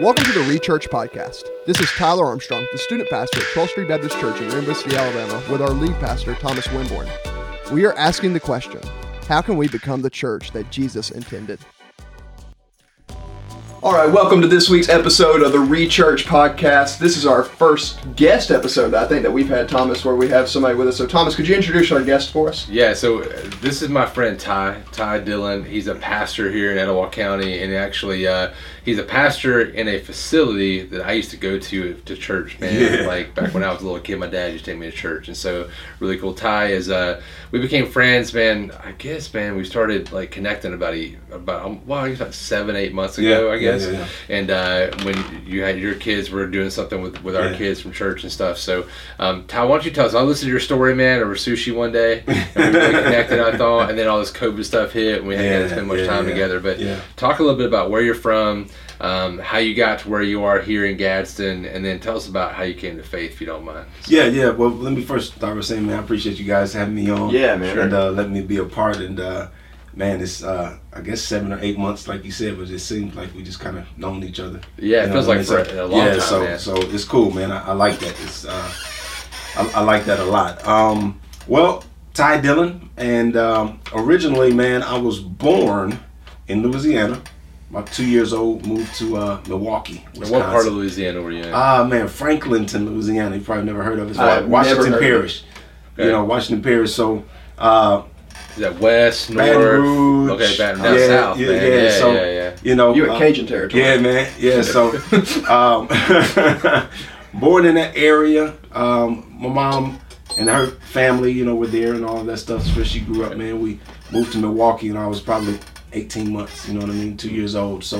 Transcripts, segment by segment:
Welcome to the Rechurch Podcast. This is Tyler Armstrong, the student pastor at 12th Street Baptist Church in Rainbow City, Alabama, with our lead pastor, Thomas Winborn. We are asking the question how can we become the church that Jesus intended? All right, welcome to this week's episode of the Rechurch Podcast. This is our first guest episode, I think, that we've had, Thomas, where we have somebody with us. So, Thomas, could you introduce our guest for us? Yeah, so uh, this is my friend Ty, Ty Dillon. He's a pastor here in Etowah County, and actually, uh, he's a pastor in a facility that I used to go to to church, man. Yeah. Like back when I was a little kid, my dad used to take me to church, and so really cool. Ty is, uh, we became friends, man. I guess, man, we started like connecting about a, about um, well, I guess about seven, eight months ago, Yeah, I yeah, guess. yeah, yeah. And uh, when you had your kids were doing something with with our Yeah. kids from church and stuff. So, um, Ty, why don't you tell us? I listened to your story, man, over sushi one day, and we really connected. I thought, and then all this COVID stuff hit, and we hadn't got to spend much yeah, time yeah. together. But Yeah. talk a little bit about where you're from, um, how you got to where you are here in Gadsden, and then tell us about how you came to faith, if you don't mind. Yeah, yeah. Well, let me first start with saying, man, I appreciate you guys having me on. Yeah, man. And uh, letting me be a part. And uh, man, it's uh, I guess seven or eight months, like you said, but it seems like we just kind of known each other. Yeah, it know feels like for So- a long yeah, time, so man. so it's cool, man. I, I like that. It's uh, I, I like that a lot. Um, well, Ty Dillon, and um, originally, man, I was born in Louisiana. About two years old, moved to uh, Milwaukee. And what part of Louisiana were you in? Ah man, Franklinton, Louisiana. You probably never heard of it. It's I've Washington it. Parish. Okay. You know, Washington Parish. So, uh, is that west, north? Baton Rouge. Okay, Baton down yeah, south, yeah, man. Yeah, Yeah, so, yeah, yeah. You know, You uh, at Cajun territory. Yeah, man. Yeah. So, um, born in that area. Um, my mom and her family, you know, were there and all of that stuff. So she grew up, man. We moved to Milwaukee, and I was probably 18 months. You know what I mean? Two years old. So,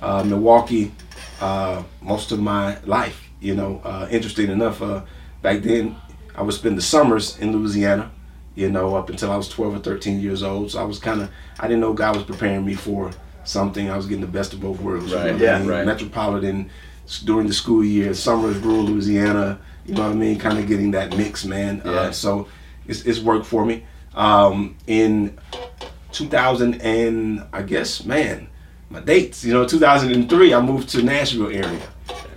uh, Milwaukee, uh, most of my life. You know, uh, interesting enough, uh, back then I would spend the summers in Louisiana. You know, up until I was 12 or 13 years old. So I was kind of, I didn't know God was preparing me for something. I was getting the best of both worlds. you know Right, I yeah, mean? right. Metropolitan during the school year, summers, rural Louisiana. You know what I mean? Kind of getting that mix, man. Yeah. Uh, so it's, it's worked for me. Um, in 2000 and I guess, man, my dates. You know, 2003, I moved to Nashville area.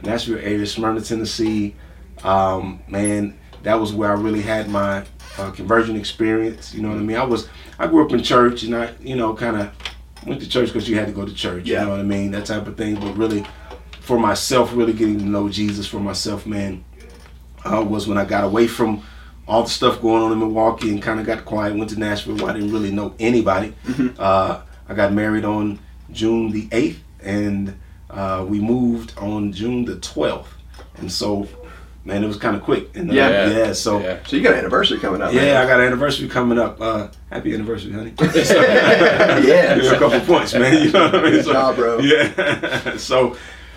Nashville area, Smyrna, Tennessee. Um, man, that was where I really had my uh, conversion experience. You know what I mean? I was, I grew up in church, and I, you know, kind of went to church because you had to go to church. Yeah. You know what I mean? That type of thing. But really, for myself, really getting to know Jesus for myself, man, uh, was when I got away from all the stuff going on in Milwaukee and kind of got quiet. Went to Nashville where I didn't really know anybody. Uh, I got married on June the 8th, and uh, we moved on June the 12th. And so, man, it was kind of quick. And, uh, Yeah. yeah. So, Yeah. So, you got an anniversary coming up. yeah, I got an anniversary coming up. Uh, happy anniversary, honey. yeah. Give me a couple points, man. You know what I mean? Good job, bro. Yeah. so,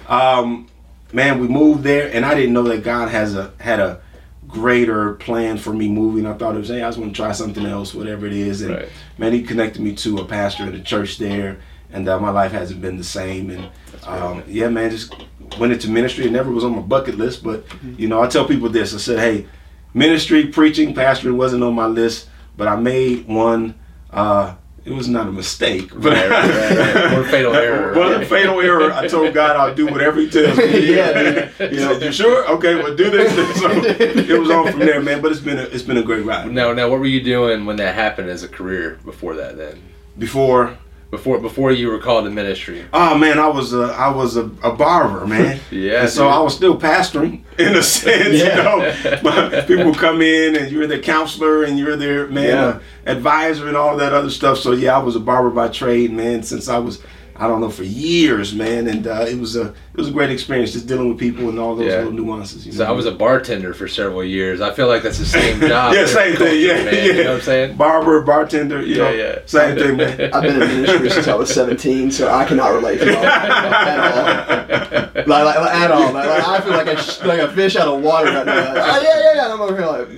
um, man, we moved there, and I didn't know that God has a had a greater plan for me moving. I thought it was, hey, I just want to try something else, whatever it is. And Right. man, He connected me to a pastor in the church there, and uh, my life hasn't been the same. And um, yeah, man, just went into ministry. It never was on my bucket list, but you know, I tell people this. I said, hey, ministry, preaching, pastoring wasn't on my list, but I made one. Uh, it was not a mistake, but Right, right, right. One fatal error. One fatal error. I told God I'll do whatever He tells me. Yeah, you know, you sure? Okay, well, do this. So it was on from there, man. But it's been a it's been a great ride. Now, now, what were you doing when that happened as a career before that? Then, Before, before before you were called to ministry. oh man, I was a I was a, a barber, man. Yeah, And so dude. I was still pastoring in a sense, you know. But people come in and you're their counselor and you're their man Yeah. uh, advisor and all that other stuff. So yeah, I was a barber by trade, man, since I was I don't know for years, man, and uh, it was a it was a great experience just dealing with people and all those Yeah. little nuances. You So? I was a bartender for several years. I feel like that's the same job. yeah, as same culture, thing. Yeah, man. yeah. You know what I'm saying? Barber, bartender. You Yeah, know, yeah. Same thing, man. I've been in ministry since I was 17, so I cannot relate at all. At all. Like, like, like, at all. Like, like, I feel like a, sh- like a fish out of water right now. Like, oh, yeah, yeah, yeah. And I'm over here like,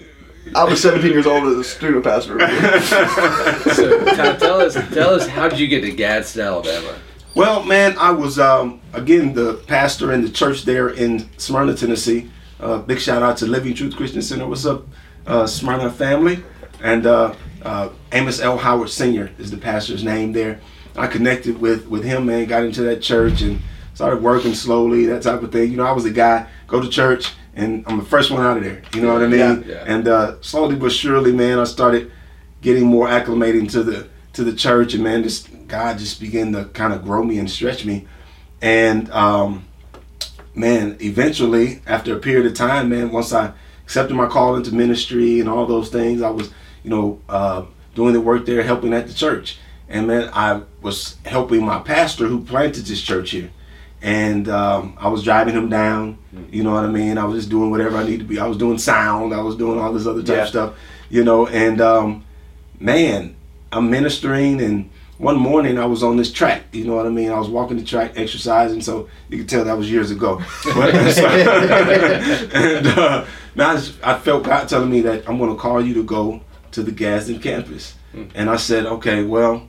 I was 17 years old as a student pastor. So Ty, tell us, tell us, how did you get to Gadsden, Alabama? Well, man, I was um, again the pastor in the church there in Smyrna, Tennessee. Uh, big shout out to Living Truth Christian Center. What's up, uh, Smyrna family? And uh, uh, Amos L. Howard Sr. is the pastor's name there. I connected with with him, man. Got into that church and started working slowly, that type of thing. You know, I was a guy go to church and I'm the first one out of there. You know what I mean? Yeah, yeah. And uh, slowly but surely, man, I started getting more acclimating to the to the church, and man, just God just began to kind of grow me and stretch me, and um, man, eventually, after a period of time, man, once I accepted my call into ministry and all those things, I was, you know, uh, doing the work there, helping at the church, and man, I was helping my pastor who planted this church here. And um, I was driving him down, you know what I mean. I was just doing whatever I need to be. I was doing sound. I was doing all this other type Yeah. of stuff, you know. And um, man, I'm ministering, and one morning I was on this track. You know what I mean? I was walking the track, exercising, so you can tell that was years ago. But, and uh, now I just- I felt God telling me that I'm going to call you to go to the Gadsden campus, and I said, okay, well,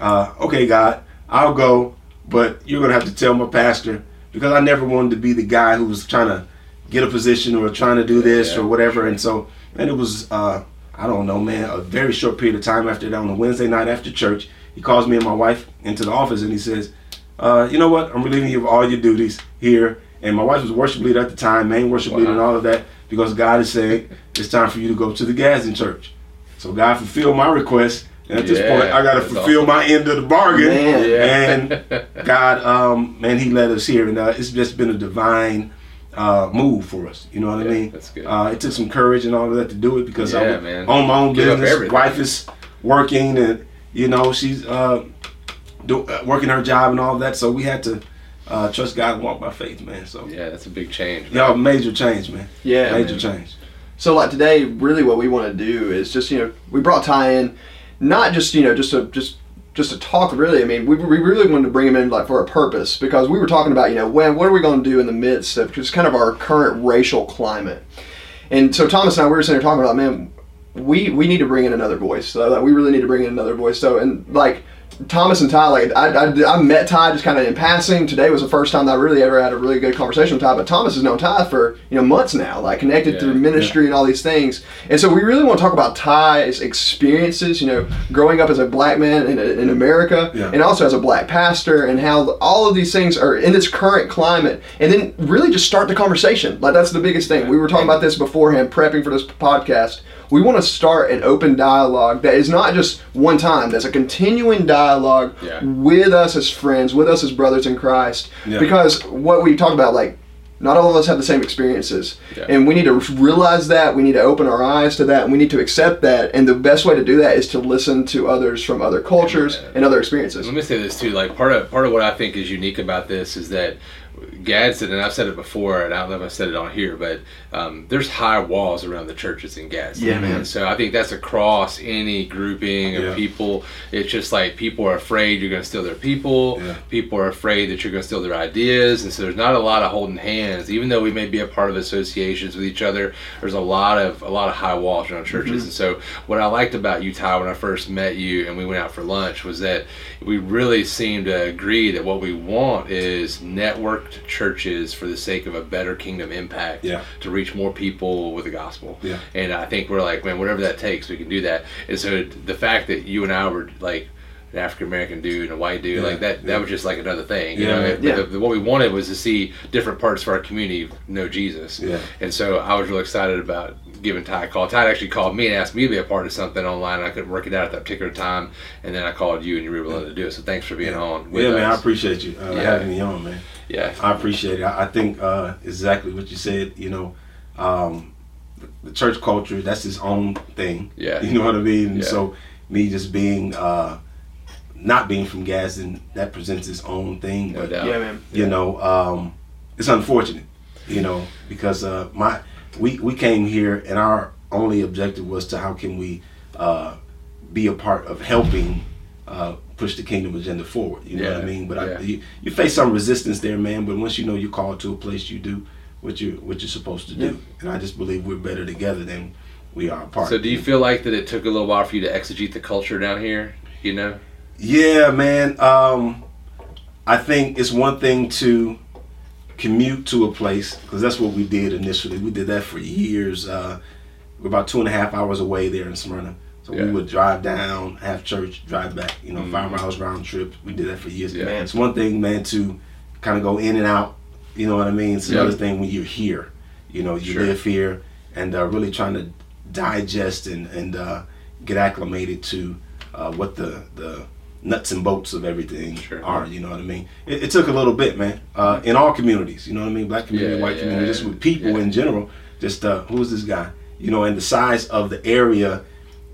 uh, okay, God, I'll go, but you're going to have to tell my pastor because I never wanted to be the guy who was trying to get a position or trying to do this Yeah, or whatever. And so, and it was, uh, I don't know, man, a very short period of time after that, on a Wednesday night after church, he calls me and my wife into the office and he says, uh, you know what? I'm relieving you of all your duties here. And my wife was worship leader at the time, main worship leader and all of that, because God is saying it's time for you to go to the Gadsden church. So God fulfilled my request. And at this point, I got to fulfill awesome. my end of the bargain. Man. Yeah. And God, um, man, He led us here, and uh, it's just been a divine uh, move for us. You know what I mean? that's good. Uh, it took some courage and all of that to do it because I'm man. on my own Give business. Wife is working, and you know she's uh, do, uh, working her job and all of that. So we had to uh, trust God and walk by faith, man. So yeah, that's a big change. man. y'all, major change, man. Yeah, major man. change. So like today, really what we want to do is just you know we brought Ty in, not just you know just to just just to talk really. I mean we, we really wanted to bring him in like for a purpose because we were talking about you know when what are we going to do in the midst of just kind of our current racial climate, and so Thomas and I we were sitting there talking about man we we need to bring in another voice. So like, we really need to bring in another voice. So and like Thomas and Ty, like I, I, I met Ty just kind of in passing. Today was the first time that I really ever had a really good conversation with Ty. But Thomas has known Ty for you know months now, like connected Yeah, through ministry and all these things. And so we really want to talk about Ty's experiences. You know, growing up as a black man in, in America, Yeah. and also as a black pastor, and how all of these things are in this current climate. And then really just start the conversation. Like that's the biggest thing. We were talking about this beforehand, prepping for this podcast. We want to start an open dialogue that is not just one time, that's a continuing dialogue Yeah. with us as friends, with us as brothers in Christ. Yeah. Because what we talk about, like, not all of us have the same experiences. Yeah. And we need to realize that. We need to open our eyes to that. And we need to accept that. And the best way to do that is to listen to others from other cultures Yeah. and other experiences. Let me say this too. Like part of part of what I think is unique about this is that Gadsden, and I've said it before, and I don't know if I said it on here, but um, there's high walls around the churches in Gadsden. Yeah, man. And so I think that's across any grouping of Yeah. people. It's just like people are afraid you're going to steal their people. Yeah. People are afraid that you're going to steal their ideas, and so there's not a lot of holding hands. Even though we may be a part of associations with each other, there's a lot of a lot of high walls around churches. Mm-hmm. And so what I liked about you, Ty, when I first met you and we went out for lunch, was that we really seemed to agree that what we want is networked churches for the sake of a better kingdom impact Yeah. to reach more people with the gospel. Yeah. And I think we're like, man, whatever that takes, we can do that. And so the fact that you and I were like an African American dude and a white dude, Yeah, like that, yeah. that was just like another thing. You Yeah, know, Yeah. the- the- what we wanted was to see different parts of our community know Jesus. Yeah. And so I was really excited about giving Ty a call. Ty actually called me and asked me to be a part of something online. I couldn't work it out at that particular time, and then I called you and you were willing to do it. So thanks for being on. With yeah, man, I appreciate you uh, Yeah. having me on, man. Yeah. I appreciate it. I, I think uh, exactly what you said. You know, um, the, the church culture that's its own thing. Yeah. You know what I mean. And Yeah. So me just being uh, not being from Gadsden, that presents its own thing. No but doubt. Yeah, man. you know, um, it's unfortunate. You know, because uh, my we we came here and our only objective was to how can we uh, be a part of helping uh, push the kingdom agenda forward. You know what I mean? But I, you, you face some resistance there, man. But once you know you're called to a place, you do what you what you're supposed to do. Yeah. And I just believe we're better together than we are apart. So do you feel like that it took a little while for you to exegete the culture down here? You know? Yeah, man. Um, I think it's one thing to commute to a place because that's what we did initially. We did that for years. Uh, we're about two and a half hours away there in Smyrna. So Yeah. we would drive down, have church, drive back. You know, five Mhm. miles round trip. We did that for years. Yeah. It's one thing, man, to kind of go in and out. You know what I mean? It's another thing when you're here. You know, you Sure. live here, and uh, really trying to digest and and uh, get acclimated to uh, what the the nuts and bolts of everything Sure. are. You know what I mean? It, it took a little bit, man. Uh, in all communities, you know what I mean? Black community, Yeah, white yeah, community, just with people yeah. in general. Just uh, who is this guy? You know, and the size of the area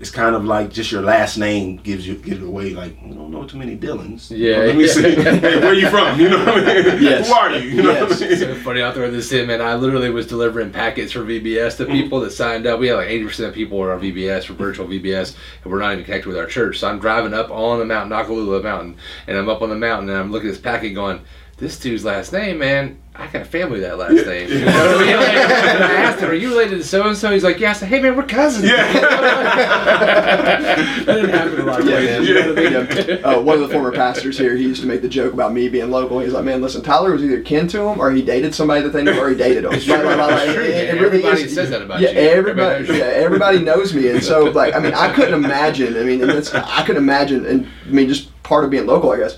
it's kind of like just your last name gives you gives it away. Like we don't know too many Dillons. Yeah, let me yeah. see. hey, where you from? You know what I mean? Yes. Who are you? You know what I Yes. mean? so funny. I'll throw this in, man. I literally was delivering packets for VBS to mm-hmm. people that signed up. We had like 80% of people are on VBS for virtual VBS, and we're not even connected with our church. So I'm driving up on the mountain, Noccalula Mountain, and I'm up on the mountain, and I'm looking at this packet going, this dude's last name, man, I got a family with that last name. You know what I mean? Like, and I asked him, are you related to so and so? He's like, yeah. I said, hey, man, we're cousins. that didn't happen a lot of Yeah, ways. man. You know I mean? Yeah. Uh, one of the former pastors here, he used to make the joke about me being local. He's like, man, listen, Tyler was either kin to him or he dated somebody that they knew or he dated him. It's true, Like, like, like, it's true, it- man. it really Everybody is- says that about yeah, you. Everybody, Everybody knows yeah, everybody knows me, and so like, I mean, I couldn't imagine. I mean, and it's, I couldn't imagine, and I mean, just part of being local, I guess,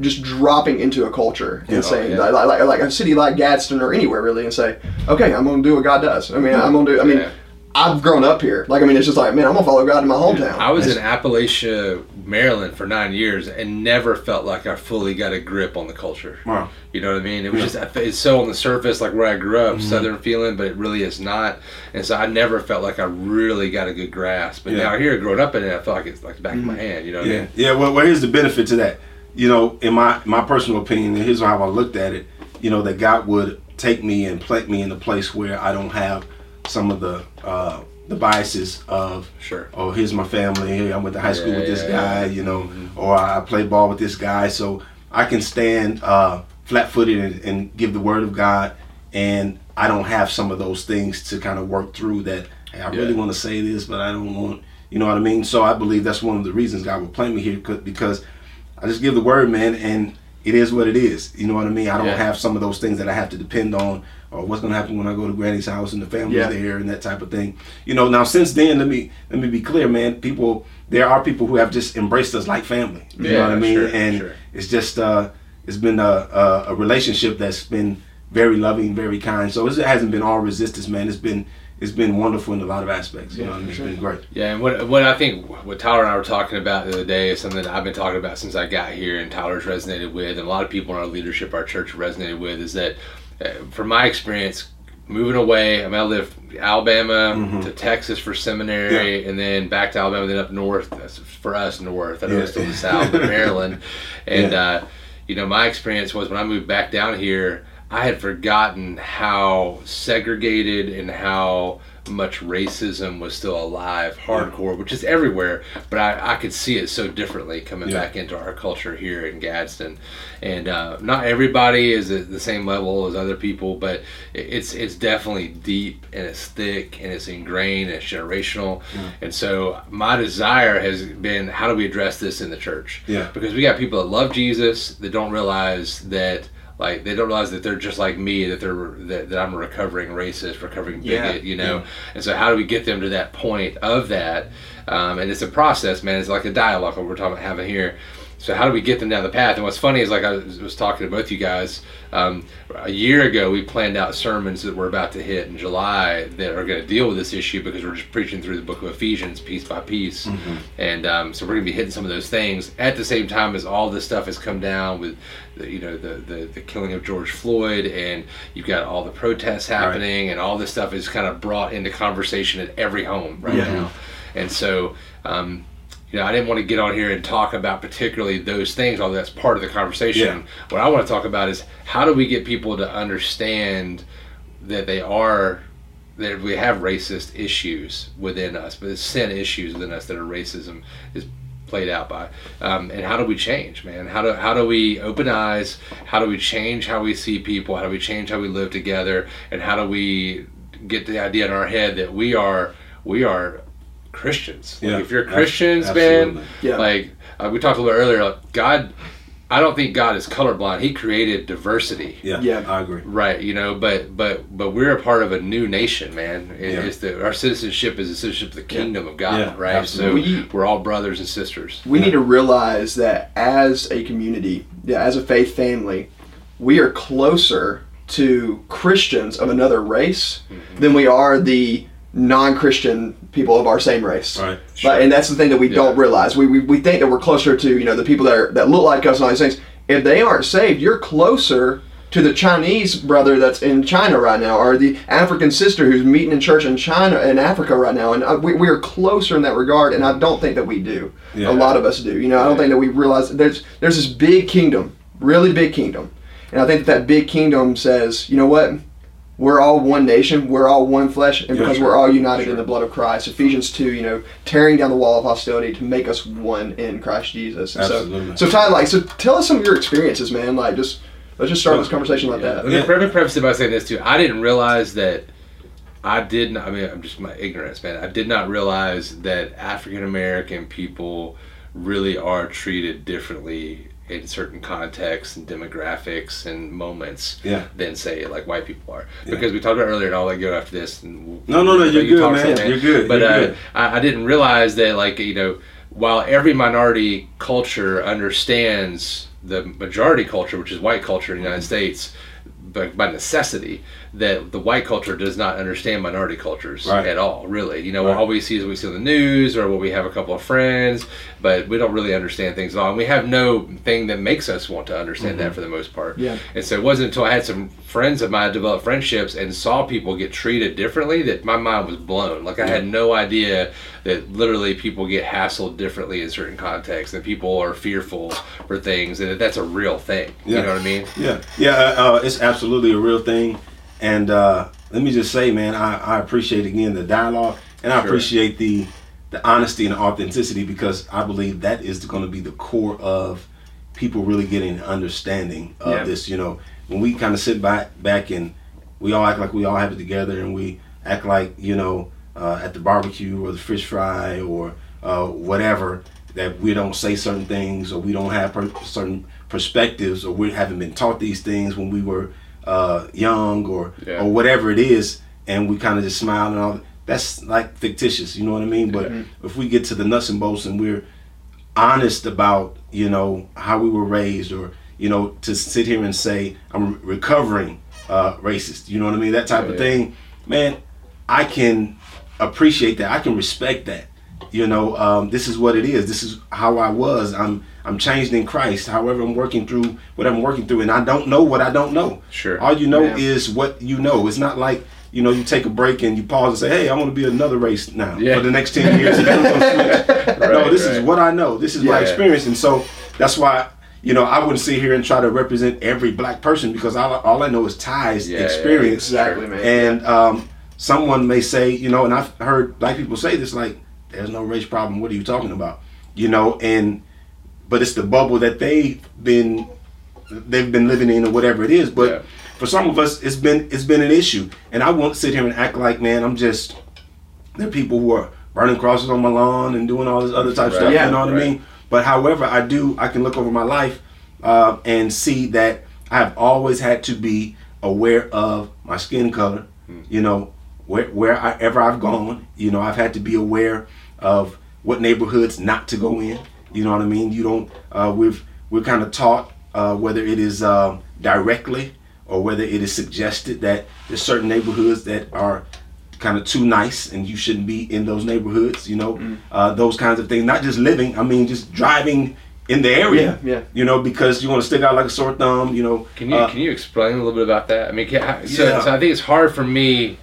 just dropping into a culture Yeah. and saying, Oh, yeah. like, like, like a city like Gadsden or anywhere really, and say, okay, I'm gonna do what God does. I mean, I'm gonna do. I mean. Yeah. I've grown up here. Like, I mean, it's just like, man, I'm gonna follow God in my hometown. I was in Appalachia, Maryland for nine years and never felt like I fully got a grip on the culture. Wow. You know what I mean? It was just, it's so on the surface, like where I grew Mm-hmm. up, Southern feeling, but it really is not. And so I never felt like I really got a good grasp. But Yeah. Mm-hmm. now here, growing up in it, I feel like it's like the back of my hand. You know what I Yeah, mean? yeah. Well, well, here's the benefit to that. You know, in my my personal opinion, and here's how I looked at it. You know, that God would take me and plant me in a place where I don't have some of the uh, the biases of Sure. oh here's my family hey i went to high school Yeah, with this yeah, guy yeah. you know or i played ball with this guy so i can stand uh, flat-footed and, and give the word of god and i don't have some of those things to kind of work through that hey, i really want to say this but i don't want you know what i mean so i believe that's one of the reasons god would plant me here because i just give the word man and it is what it is you know what i mean i don't Yeah. have some of those things that i have to depend on or what's going to happen when I go to Granny's house and the family's Yeah. there and that type of thing. You know, now since then, let me let me be clear, man. People, there are people who have just embraced us like family. You know what I mean? sure, and sure. it's just uh, it's been a, a a relationship that's been very loving, very kind. So it hasn't been all resistance, man. It's been it's been wonderful in a lot of aspects. You know, what I mean? it's been great. Yeah, and what what I think what Tyler and I were talking about the other day is something that I've been talking about since I got here, and Tyler's resonated with, and a lot of people in our leadership, our church resonated with, is that uh, from my experience, moving away, I mean, I lived Alabama to Texas for seminary, and then back to Alabama, then up north. That's for us north. I know Yeah. it's still the south, Maryland, and Yeah. uh, you know, my experience was when I moved back down here, I had forgotten how segregated and how much racism was still alive, hardcore, which is everywhere. But I, I could see it so differently coming Yeah. back into our culture here in Gadsden, and uh, not everybody is at the same level as other people, but it's it's definitely deep and it's thick and it's ingrained and it's generational. And so my desire has been, how do we address this in the church? Yeah. because we got people that love Jesus that don't realize that like they don't realize that they're just like me that they're that, that I'm a recovering racist recovering bigot Yeah. you know? And so how do we get them to that point of that? Um, and it's a process man. It's like a dialogue what we're talking about having here so how do we get them down the path? And what's funny is like I was, talking to both you guys um, a year ago. We planned out sermons that we're about to hit in July that are going to deal with this issue because we're just preaching through the Book of Ephesians piece by piece, and um, so we're going to be hitting some of those things at the same time as all this stuff has come down with, the, you know, the, the the killing of George Floyd, and you've got all the protests happening, and all this stuff is kind of brought into conversation at every home right Yeah. now, and so. Um, you know, I didn't want to get on here and talk about particularly those things, although that's part of the conversation. Yeah. What I want to talk about is how do we get people to understand that they are that we have racist issues within us, but it's sin issues within us that are racism is played out by. Um, and how do we change, man? How do how do we open eyes? How do we change how we see people? How do we change how we live together? And how do we get the idea in our head that we are we are Christians? Like Yeah. if you're Ab- Christians, man, Yeah. like uh, we talked a little earlier, like God. I don't think God is colorblind. He created diversity. Yeah, Yeah. I agree. Right, you know, but but but we're a part of a new nation, man. It, Yeah. It's the our citizenship is the citizenship of the kingdom of God, Yeah, right? absolutely. So we're all brothers and sisters. we need to realize that as a community, yeah, as a faith family, we are closer to Christians of another race than we are the non-Christian people of our same race. Right. But, and that's the thing that we don't realize. We, we, we think that we're closer to you know the people that are, that look like us and all these things. If they aren't saved, you're closer to the Chinese brother that's in China right now, or the African sister who's meeting in church in China in Africa right now, and uh, we, we are closer in that regard. And I don't think that we do. Yeah. A lot of us do. You know, I don't think that we realize there's there's this big kingdom, really big kingdom, and I think that that big kingdom says, you know what? We're all one nation. We're all one flesh, and Yeah, because sure. we're all united in the blood of Christ. Ephesians two, you know, tearing down the wall of hostility to make us one in Christ Jesus. And Absolutely. So, so Ty, like, so tell us some of your experiences, man. Like, just let's just start this conversation like Let that. me, Yeah. let me preface it by saying this too. I didn't realize that I did not. I mean, I'm just my ignorance, man. I did not realize that African American people really are treated differently in certain contexts and demographics and moments Yeah. than say like white people are. Because we talked about earlier, and I'll let you go after this. And No, no, no, you're you good, man. You're good, But you're uh, good. I, I didn't realize that like you know while every minority culture understands the majority culture, which is white culture in the United States, but by necessity, that the white culture does not understand minority cultures Right. at all, really. You know, Right. all we see is what we see on the news or what we have a couple of friends, but we don't really understand things at all. And we have no thing that makes us want to understand that for the most part. Yeah. And so it wasn't until I had some friends of mine develop friendships and saw people get treated differently that my mind was blown. Like I had no idea that literally people get hassled differently in certain contexts and people are fearful for things and that that's a real thing. Yeah. You know what I mean? Yeah, yeah, uh, uh, it's absolutely a real thing. And uh, let me just say, man, I, I appreciate again the dialogue, and I Sure. appreciate the the honesty and authenticity because I believe that is going to be the core of people really getting an understanding of Yeah. this. You know, when we kind of sit back back and we all act like we all have it together, and we act like you know uh, at the barbecue or the fish fry or uh, whatever that we don't say certain things or we don't have per- certain perspectives or we haven't been taught these things when we were uh, young or Yeah. or whatever it is, and we kind of just smile and all. That's like fictitious, you know what I mean? But if we get to the nuts and bolts and we're honest about you know how we were raised or you know to sit here and say i'm recovering uh racist you know what i mean that type Yeah, of yeah. thing man i can appreciate that i can respect that you know um, this is what it is this is how i was i'm i'm changed in christ however i'm working through what i'm working through and i don't know what i don't know Sure. all you know Yeah. is what you know it's not like you know, you take a break and you pause and say, "Hey, I want to be another race now Yeah. for the next ten years." and then I'm gonna switch. no, Right, this is what I know. This is my experience, and so that's why you know I wouldn't sit here and try to represent every black person because all, all I know is Ty's Yeah, yeah, experience. Exactly, man. And um, someone may say, you know, and I've heard black people say this, like, "There's no race problem. What are you talking about?" You know, and but it's the bubble that they've been they've been living in or whatever it is. But Yeah. for some of us, it's been it's been an issue, and I won't sit here and act like, man, I'm just there are people who are burning crosses on my lawn and doing all this other type Right. stuff. Yeah, you know what right. I mean? But however, I do I can look over my life uh, and see that I have always had to be aware of my skin color. You know, where wherever I've gone, you know, I've had to be aware of what neighborhoods not to go in. You know what I mean? You don't. Uh, we've we're kind of taught uh, whether it is um, directly or whether it is suggested that there's certain neighborhoods that are kind of too nice and you shouldn't be in those neighborhoods. You know, uh, those kinds of things. Not just living. I mean, just driving in the area. Yeah, yeah. You know, because you want to stick out like a sore thumb. You know. Can you uh, can you explain a little bit about that? I mean, can, so, Yeah. so I think it's hard for me.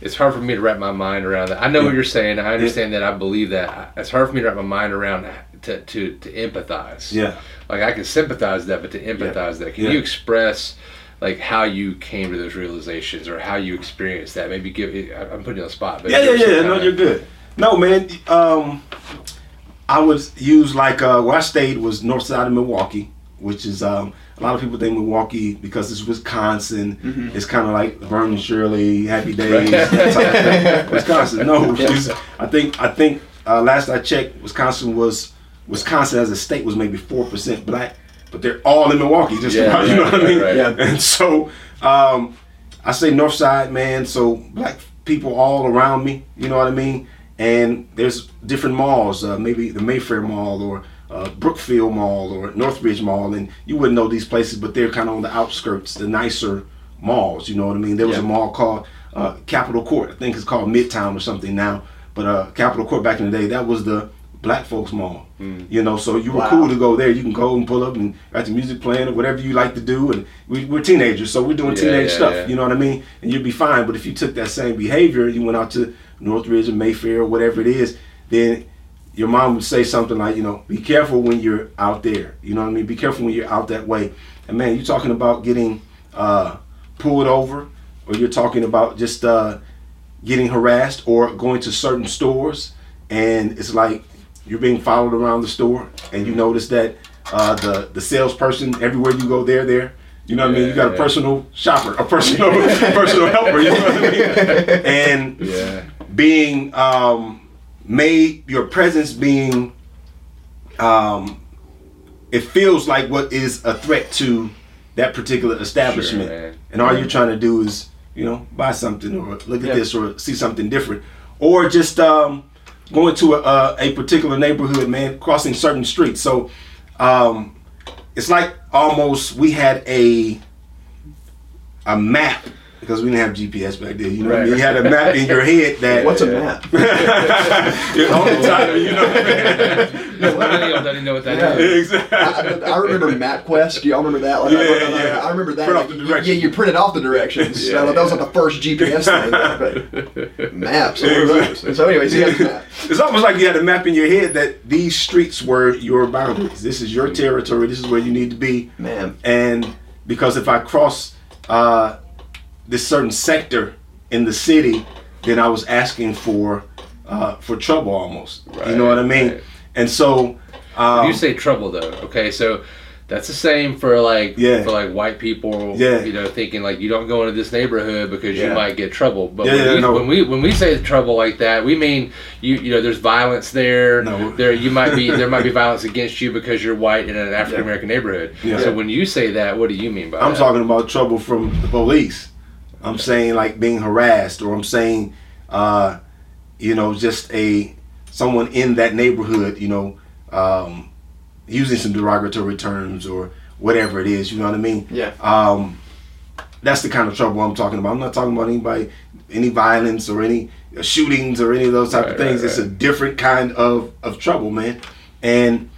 It's hard for me to wrap my mind around that. I know what you're saying. I understand that. I believe that. It's hard for me to wrap my mind around to to, to empathize. Yeah. Like I can sympathize that, but to empathize that, can Yeah. you express like how you came to those realizations or how you experienced that? Maybe give. I- I'm putting you on the spot. But Yeah, yeah, yeah. No, you're good. No, man. Um, I would use like uh, where I stayed was north side of Milwaukee, which is um, a lot of people think Milwaukee because it's Wisconsin. It's kind of like Laverne & Shirley, Happy Days, that type of thing. Wisconsin. No, it's- I think I think uh, last I checked, Wisconsin was Wisconsin as a state was maybe four percent black, but they're all in Milwaukee. Just Yeah, about, you know right, what I mean? right. Yeah. And so um, I say North Side, man. So black people all around me. You know what I mean? And there's different malls, uh, maybe the Mayfair Mall or uh, Brookfield Mall or Northridge Mall, and you wouldn't know these places, but they're kind of on the outskirts, the nicer malls. You know what I mean? There was Yeah. a mall called uh, Capitol Court. I think it's called Midtown or something now. But uh, Capitol Court back in the day, that was the black folks mall. You know, so you were Wow. cool to go there. You can go and pull up and got the music playing or whatever you like to do. And we, we're teenagers, so we're doing Yeah, teenage yeah, stuff. yeah. You know what I mean? And you'd be fine. But if you took that same behavior, you went out to Northridge or Mayfair or whatever it is, then your mom would say something like, you know, be careful when you're out there. You know what I mean? Be careful when you're out that way. And man, you're talking about getting uh, pulled over, or you're talking about just uh, getting harassed, or going to certain stores, and it's like you're being followed around the store, and you notice that uh, the the salesperson everywhere you go, they're there. You know what I mean? You got a Yeah. personal shopper, a personal personal helper. You know what I mean? And Yeah. being um, made, your presence being, um, it feels like what is a threat to that particular establishment. Sure, and all you're trying to do is, you know, buy something or look at Yeah. this or see something different, or just um, going to a, a, particular neighborhood, man, crossing certain streets. So um, it's like almost we had a a map because we didn't have GPS back then. You know, what I mean? you had a map in your head that What's a map? on the time, you know. Millennials doesn't know what that Yeah. is. I, exactly. I remember MapQuest. Do y'all remember that? Like, Yeah, I, I, yeah, yeah. I remember that. Print like, off the directions. Yeah, you printed off the directions. Yeah, that, that was like the first GPS thing. But maps. What are those? And so, anyways, he has a map. It's almost like you had a map in your head that these streets were your boundaries. This is your territory. This is where you need to be. Man, And because if I cross uh, this certain sector in the city, then I was asking for uh, for trouble almost. you know what I mean? Right, right. And so um, you say trouble though, okay? So that's the same for like Yeah. for like white people. Yeah. You know, thinking like you don't go into this neighborhood because Yeah. you might get trouble. But Yeah, when, yeah, we, no. when we when we say trouble like that, we mean you you know there's violence there. No. There you might be there might be violence against you because you're white in an African American neighborhood. Yeah. So when you say that, what do you mean by I'm that? talking about trouble from the police. I'm saying like being harassed, or I'm saying, uh, you know, just a someone in that neighborhood, you know, um, using some derogatory terms or whatever it is. You know what I mean? yeah. Um, that's the kind of trouble I'm talking about. I'm not talking about anybody, any violence or any shootings or any of those type Right, of things. right, It's a different kind of of trouble, man. And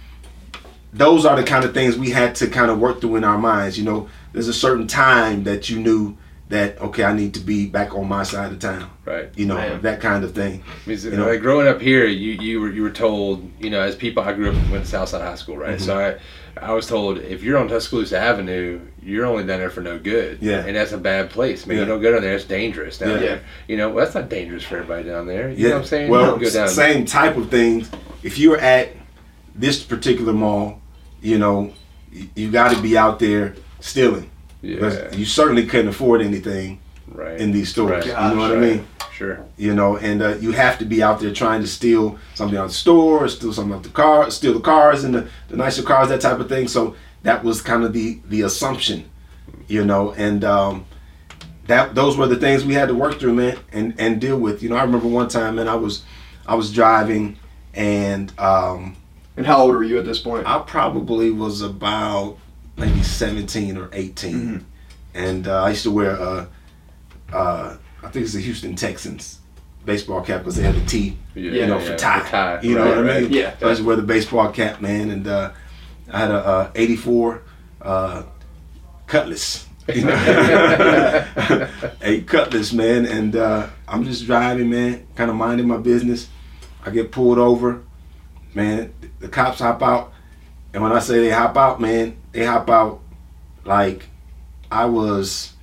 those are the kind of things we had to kind of work through in our minds. You know, there's a certain time that you knew that okay, I need to be back on my side of town. Right. You know, Man. that kind of thing. Because, You know? like growing up here, you, you were you were told, you know, as people I grew up went to Southside High School, right? Mm-hmm. So I I was told if you're on Tuscaloosa Avenue, you're only down there for no good. Yeah. And that's a bad place. Man, Yeah. you don't go down there, it's dangerous down Yeah. there. You know, well, that's not dangerous for everybody down there. You Yeah. know what I'm saying? Well, don't go down same type of things. If you're at this particular mall, you know, you got to be out there stealing. Yeah. You certainly couldn't afford anything Right. in these stores. Right. You know what I mean? Sure. You know, and uh, you have to be out there trying to steal something out of the store, steal something out the car, steal the cars and the, the nicer cars, that type of thing. So that was kind of the the assumption, you know, and um, that those were the things we had to work through, man, and and deal with. You know, I remember one time, man, I was I was driving, and um, And how old were you at this point? I probably was about maybe 17 or 18. And uh, I used to wear, uh, uh, I think it's the Houston Texans baseball cap because they had the T, Yeah. you know, yeah, for tie. for tie. You know Right, what I right. mean? Yeah. So I used to wear the baseball cap, man. And uh, I had a uh, 84 uh, Cutlass. You know? a Cutlass, man. And uh, I'm just driving, man, kind of minding my business. I get pulled over. Man, the cops hop out. And when I say they hop out, man, they hop out like I was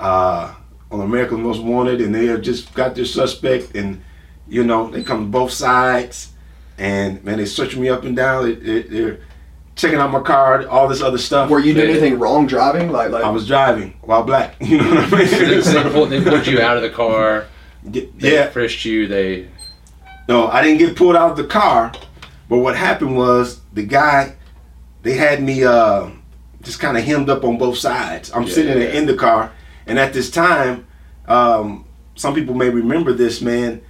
uh, on America's Most Wanted, and they have just got their suspect, and you know they come to both sides, and man, they search me up and down. They, they, they're checking out my car, all this other stuff. Were you doing anything wrong driving? Like, like I was driving while black. You know what I they, mean? they, pulled, they pulled you out of the car. They yeah. frisked you. They No, I didn't get pulled out of the car. But what happened was the guy, they had me uh, just kind of hemmed up on both sides. I'm Yeah, sitting yeah, in the car, and at this time, um, some people may remember this, man.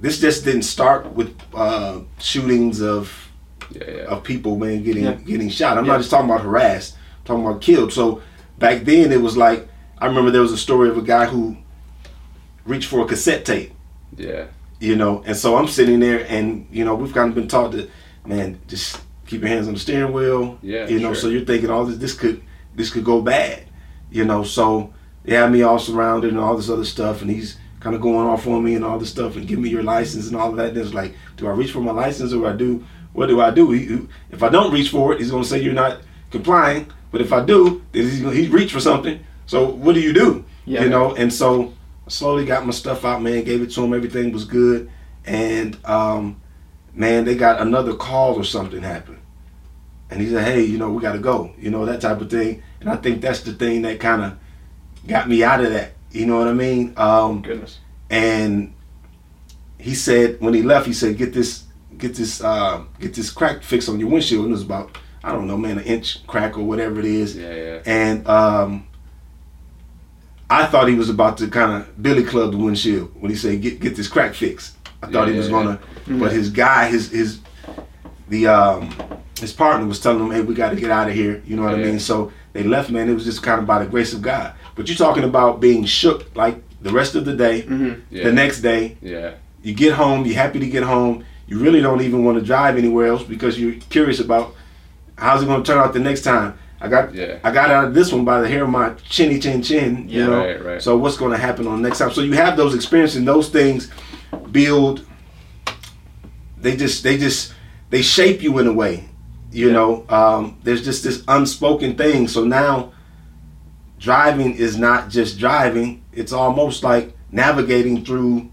This just didn't start with uh, shootings of Yeah, of people, man, getting getting shot. I'm not just talking about harassed. I'm talking about killed. So back then it was like I remember there was a story of a guy who reached for a cassette tape, Yeah. you know, and so I'm sitting there and you know we've kind of been taught to, man, just keep your hands on the steering wheel. Yeah, You know, sure. so you're thinking all this this could this could go bad, you know. So they had me all surrounded and all this other stuff, and he's kind of going off on me and all this stuff and give me your license and all of that. And it's like, do I reach for my license or do I do? What do I do? If I don't reach for it, he's gonna say you're not complying. But if I do, then he's gonna he reached for something. So what do you do? Yeah. You know, and so I slowly got my stuff out, man. Gave it to him. Everything was good, and um, man, they got another call or something happened. And he said, "Hey, you know, we got to go." You know that type of thing. And I think that's the thing that kind of got me out of that. You know what I mean? Um, Goodness. and he said when he left, he said, "Get this, get this, uh, get this crack fixed on your windshield." And it was about I don't know, man, an inch crack or whatever it is. Yeah, yeah. And um, I thought he was about to kind of billy club the windshield when he said, "Get get this crack fixed." I thought Yeah, he was yeah, gonna, but his guy, his his the um his partner was telling him, "Hey, we got to get out of here." You know what I mean? So they left, man. It was just kind of by the grace of God. But you're talking about being shook like the rest of the day. Mm-hmm. Yeah. The next day, Yeah. you get home, you're happy to get home. You really don't even want to drive anywhere else because you're curious about how's it going to turn out the next time. I got Yeah. I got out of this one by the hair of my chinny chin chin. You Yeah. know. Right, right. So what's going to happen on the next time? So you have those experiences, and those things build. They just they just they shape you in a way. You Yeah. know, um, there's just this unspoken thing. So now, driving is not just driving; it's almost like navigating through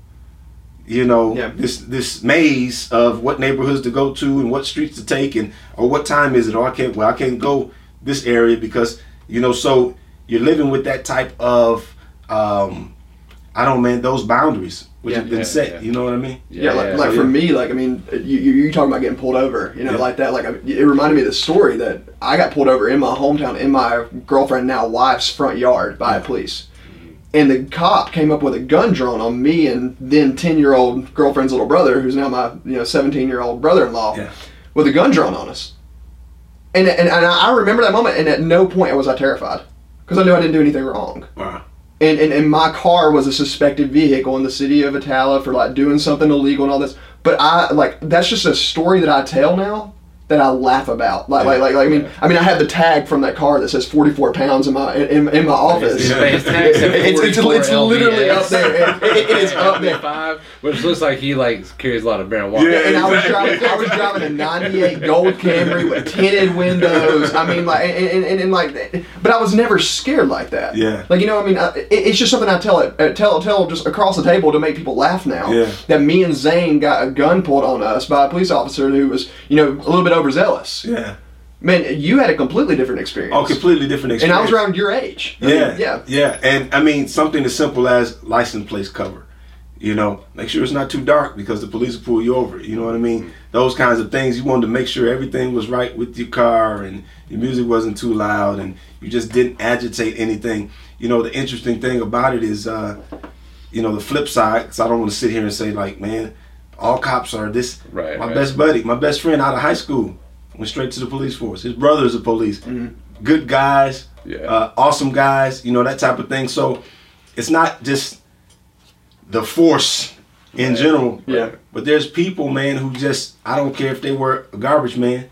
you know Yeah. this this maze of what neighborhoods to go to and what streets to take and or what time is it or I can't well I can't go this area because you know so you're living with that type of um I don't man those boundaries which Yeah. have been Yeah, set yeah. you know what I mean Yeah, like, yeah. like So, for yeah. me, like I mean, you you you talking about getting pulled over, you know, Yeah. like that. Like it reminded me of the story that I got pulled over in my hometown, in my girlfriend now wife's front yard by a mm-hmm. police, and the cop came up with a gun drawn on me and then ten year old girlfriend's little brother, who's now my you know seventeen year old brother in law, Yeah. with a gun drawn on us. And, and and I remember that moment, and at no point was I terrified because I knew I didn't do anything wrong wow and, and and my car was a suspected vehicle in the city of Attalla for like doing something illegal and all this. But I like that's just a story that I tell now that I laugh about. Like like like, like I mean I mean I have the tag from that car that says 44 pounds in my in, in my office. Yeah. His It's- it's- it's literally LBS. up there. It- it- it is up there. Five, which looks like he like carries a lot of marijuana. Yeah. And I was driving, I was driving a '98 Gold Camry with tinted windows. I mean, like, and, and, and like, but I was never scared like that. Yeah. Like, you know, I mean, I, it, it's just something I tell it, uh, tell, tell just across the table to make people laugh now. Yeah. That me and Zane got a gun pulled on us by a police officer who was, you know, a little bit overzealous. yeah Man, you had a completely different experience. oh completely different experience. And I was around your age. I mean, Yeah, yeah. yeah, and I mean something as simple as license plate cover. You know, make sure it's not too dark because the police will pull you over. You know what I mean? Mm-hmm. Those kinds of things. You wanted to make sure everything was right with your car and your music wasn't too loud and you just didn't agitate anything. You know, the interesting thing about it is, uh, you know, the flip side. Because I don't want to sit here and say like, man, all cops are this. Right, My right. best buddy, my best friend out of high school, went straight to the police force. His brother's a police. Good guys Yeah. uh, awesome guys, you know, that type of thing. So it's not just the force in general. Yeah. But there's people, man, who just, I don't care if they were a garbage man,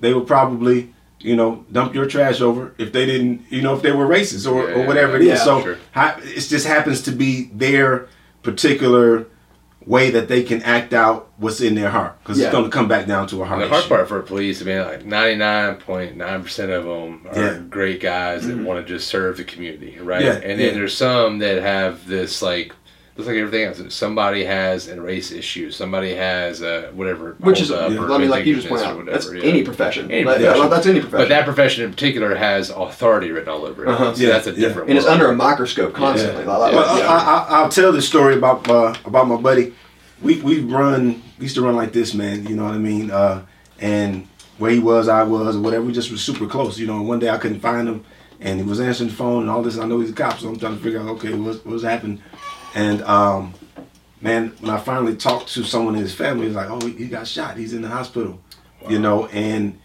they would probably, you know, dump your trash over if they didn't, you know, if they were racist or, Yeah, or whatever it yeah. is. Yeah, so sure. how, it just happens to be their particular way that they can act out what's in their heart. Because Yeah. it's going to come back down to a heart And the hard issue. part for police, I mean, like ninety nine point nine percent of them are Yeah. great guys that mm-hmm. want to just serve the community, right? Yeah, and then yeah. there's some that have this like, looks like everything else. Somebody has a race issue. Somebody has a whatever. Which is, hold I mean, like you just vindictiveness pointed or out, that's yeah. any profession. Any That- profession. That's any profession. But that profession in particular has authority written all over it. Uh-huh. So Yeah, that's a yeah. different. and it's under a microscope constantly. Yeah. Like, like, Well, yeah. I, I, I'll tell this story about uh, about my buddy. We we run we used to run like this, man. You know what I mean? Uh, and where he was, I was, or whatever. We just were super close. You know. One day I couldn't find him, and he was answering the phone and all this. I know he's a cop, so I'm trying to figure out okay what's what's happened. And um, man, when I finally talked to someone in his family, he's like, oh, he, got shot. He's in the hospital. You know, and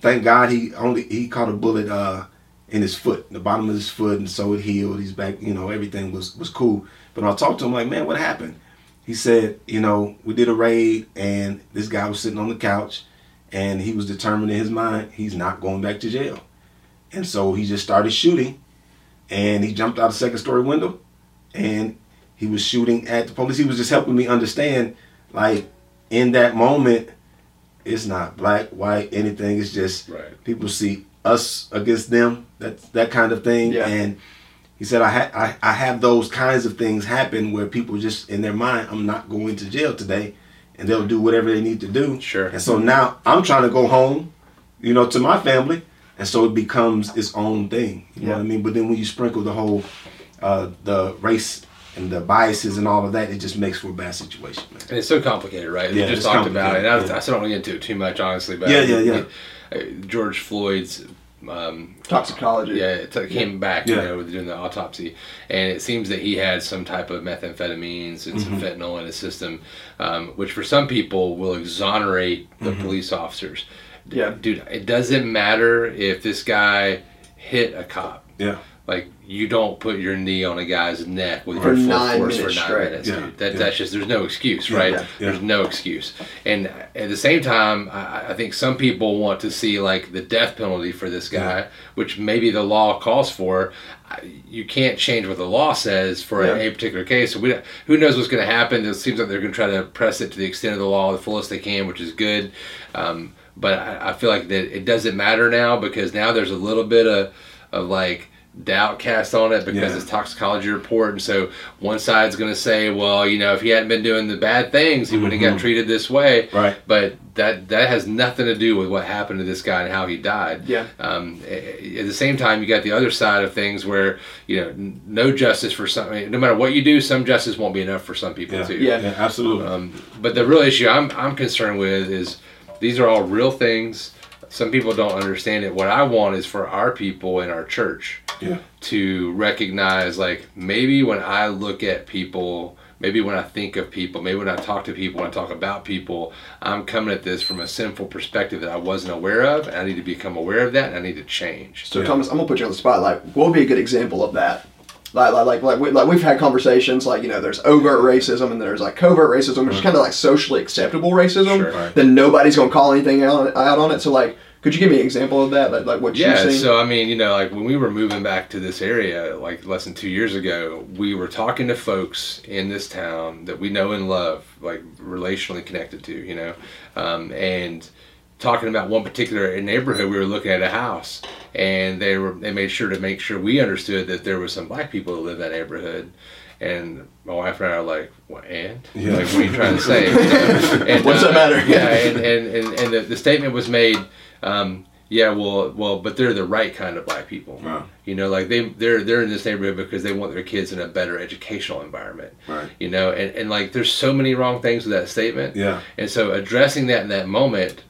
thank God he only he caught a bullet uh, in his foot, the bottom of his foot, and so it healed. He's back. You know, everything was was cool. But I talked to him like, man, what happened? He said, you know, we did a raid, and this guy was sitting on the couch, and he was determined in his mind he's not going back to jail, and so he just started shooting, and he jumped out a second story window, and he was shooting at the police. He was just helping me understand, like, in that moment, it's not black, white, anything. It's just Right. people see us against them. That that kind of thing. Yeah. And he said, I, ha- I I have those kinds of things happen where people just in their mind, I'm not going to jail today, and they'll do whatever they need to do. Sure. And so now I'm trying to go home, you know, to my family, and so it becomes its own thing. You know Yeah. what I mean? But then when you sprinkle the whole, uh, the race and the biases and all of that, it just makes for a bad situation, man. And it's so complicated, right? Yeah, we just it's talked about it. And I, complicated, yeah. I still don't want to get into it too much, honestly. But Yeah, yeah, yeah. uh, George Floyd's um, Toxicology. Yeah, it t- came back, you Yeah. know, with doing the autopsy, and it seems that he had some type of methamphetamines and Mm-hmm. some fentanyl in his system, um, which for some people will exonerate the Mm-hmm. police officers. Yeah. dude, it doesn't matter if this guy hit a cop. Yeah. Like you don't put your knee on a guy's neck with For your full force for nine straight. minutes, Yeah, dude. That, yeah. That's just there's no excuse, right? yeah, yeah. There's no excuse. And at the same time, I, I think some people want to see like the death penalty for this guy, which maybe the law calls for. You can't change what the law says for Yeah. a, a particular case. So we who knows what's going to happen? It seems like they're going to try to press it to the extent of the law, the fullest they can, which is good. Um, but I, I feel like that it doesn't matter now because now there's a little bit of of like doubt cast on it because Yeah. it's toxicology report and so one side's going to say well you know if he hadn't been doing the bad things he wouldn't have got treated this way Mm-hmm. Right. but that that has nothing to do with what happened to this guy and how he died Yeah. um, at the same time you got the other side of things where you know n- no justice for some no matter what you do some justice won't be enough for some people Yeah. too Yeah. Yeah. Absolutely. um, but the real issue I'm, I'm concerned with is these are all real things. Some people don't understand it. What I want is for our people in our church yeah. to recognize, like, maybe when I look at people, maybe when I think of people, maybe when I talk to people, when I talk about people, I'm coming at this from a sinful perspective that I wasn't aware of. And I need to become aware of that and I need to change. So Yeah. Thomas, I'm gonna put you on the spot. Like, what would be a good example of that? Like, like, like, like, we, like we've had conversations. Like, you know, there's overt racism and there's like covert racism, which is mm-hmm. kind of like socially acceptable racism. Sure. Right. Then nobody's gonna call anything out, out on it. So, like, could you give me an example of that? Like, like what Yeah, you've seen? so I mean, you know, like when we were moving back to this area, like less than two years ago, we were talking to folks in this town that we know and love, like relationally connected to, you know, um, and talking about one particular neighborhood. We were looking at a house, and they were they made sure to make sure we understood that there was some black people that live in that neighborhood. And my wife and I are like, what, and? Yeah. Like, what are you trying to say? And, What's that matter? Yeah, and, and, and, and the, the statement was made, um, yeah, well, well, but they're the right kind of black people. Wow. You know, like they they're they're in this neighborhood because they want their kids in a better educational environment. Right. You know, and, and like there's so many wrong things with that statement. Yeah. And so addressing that in that moment,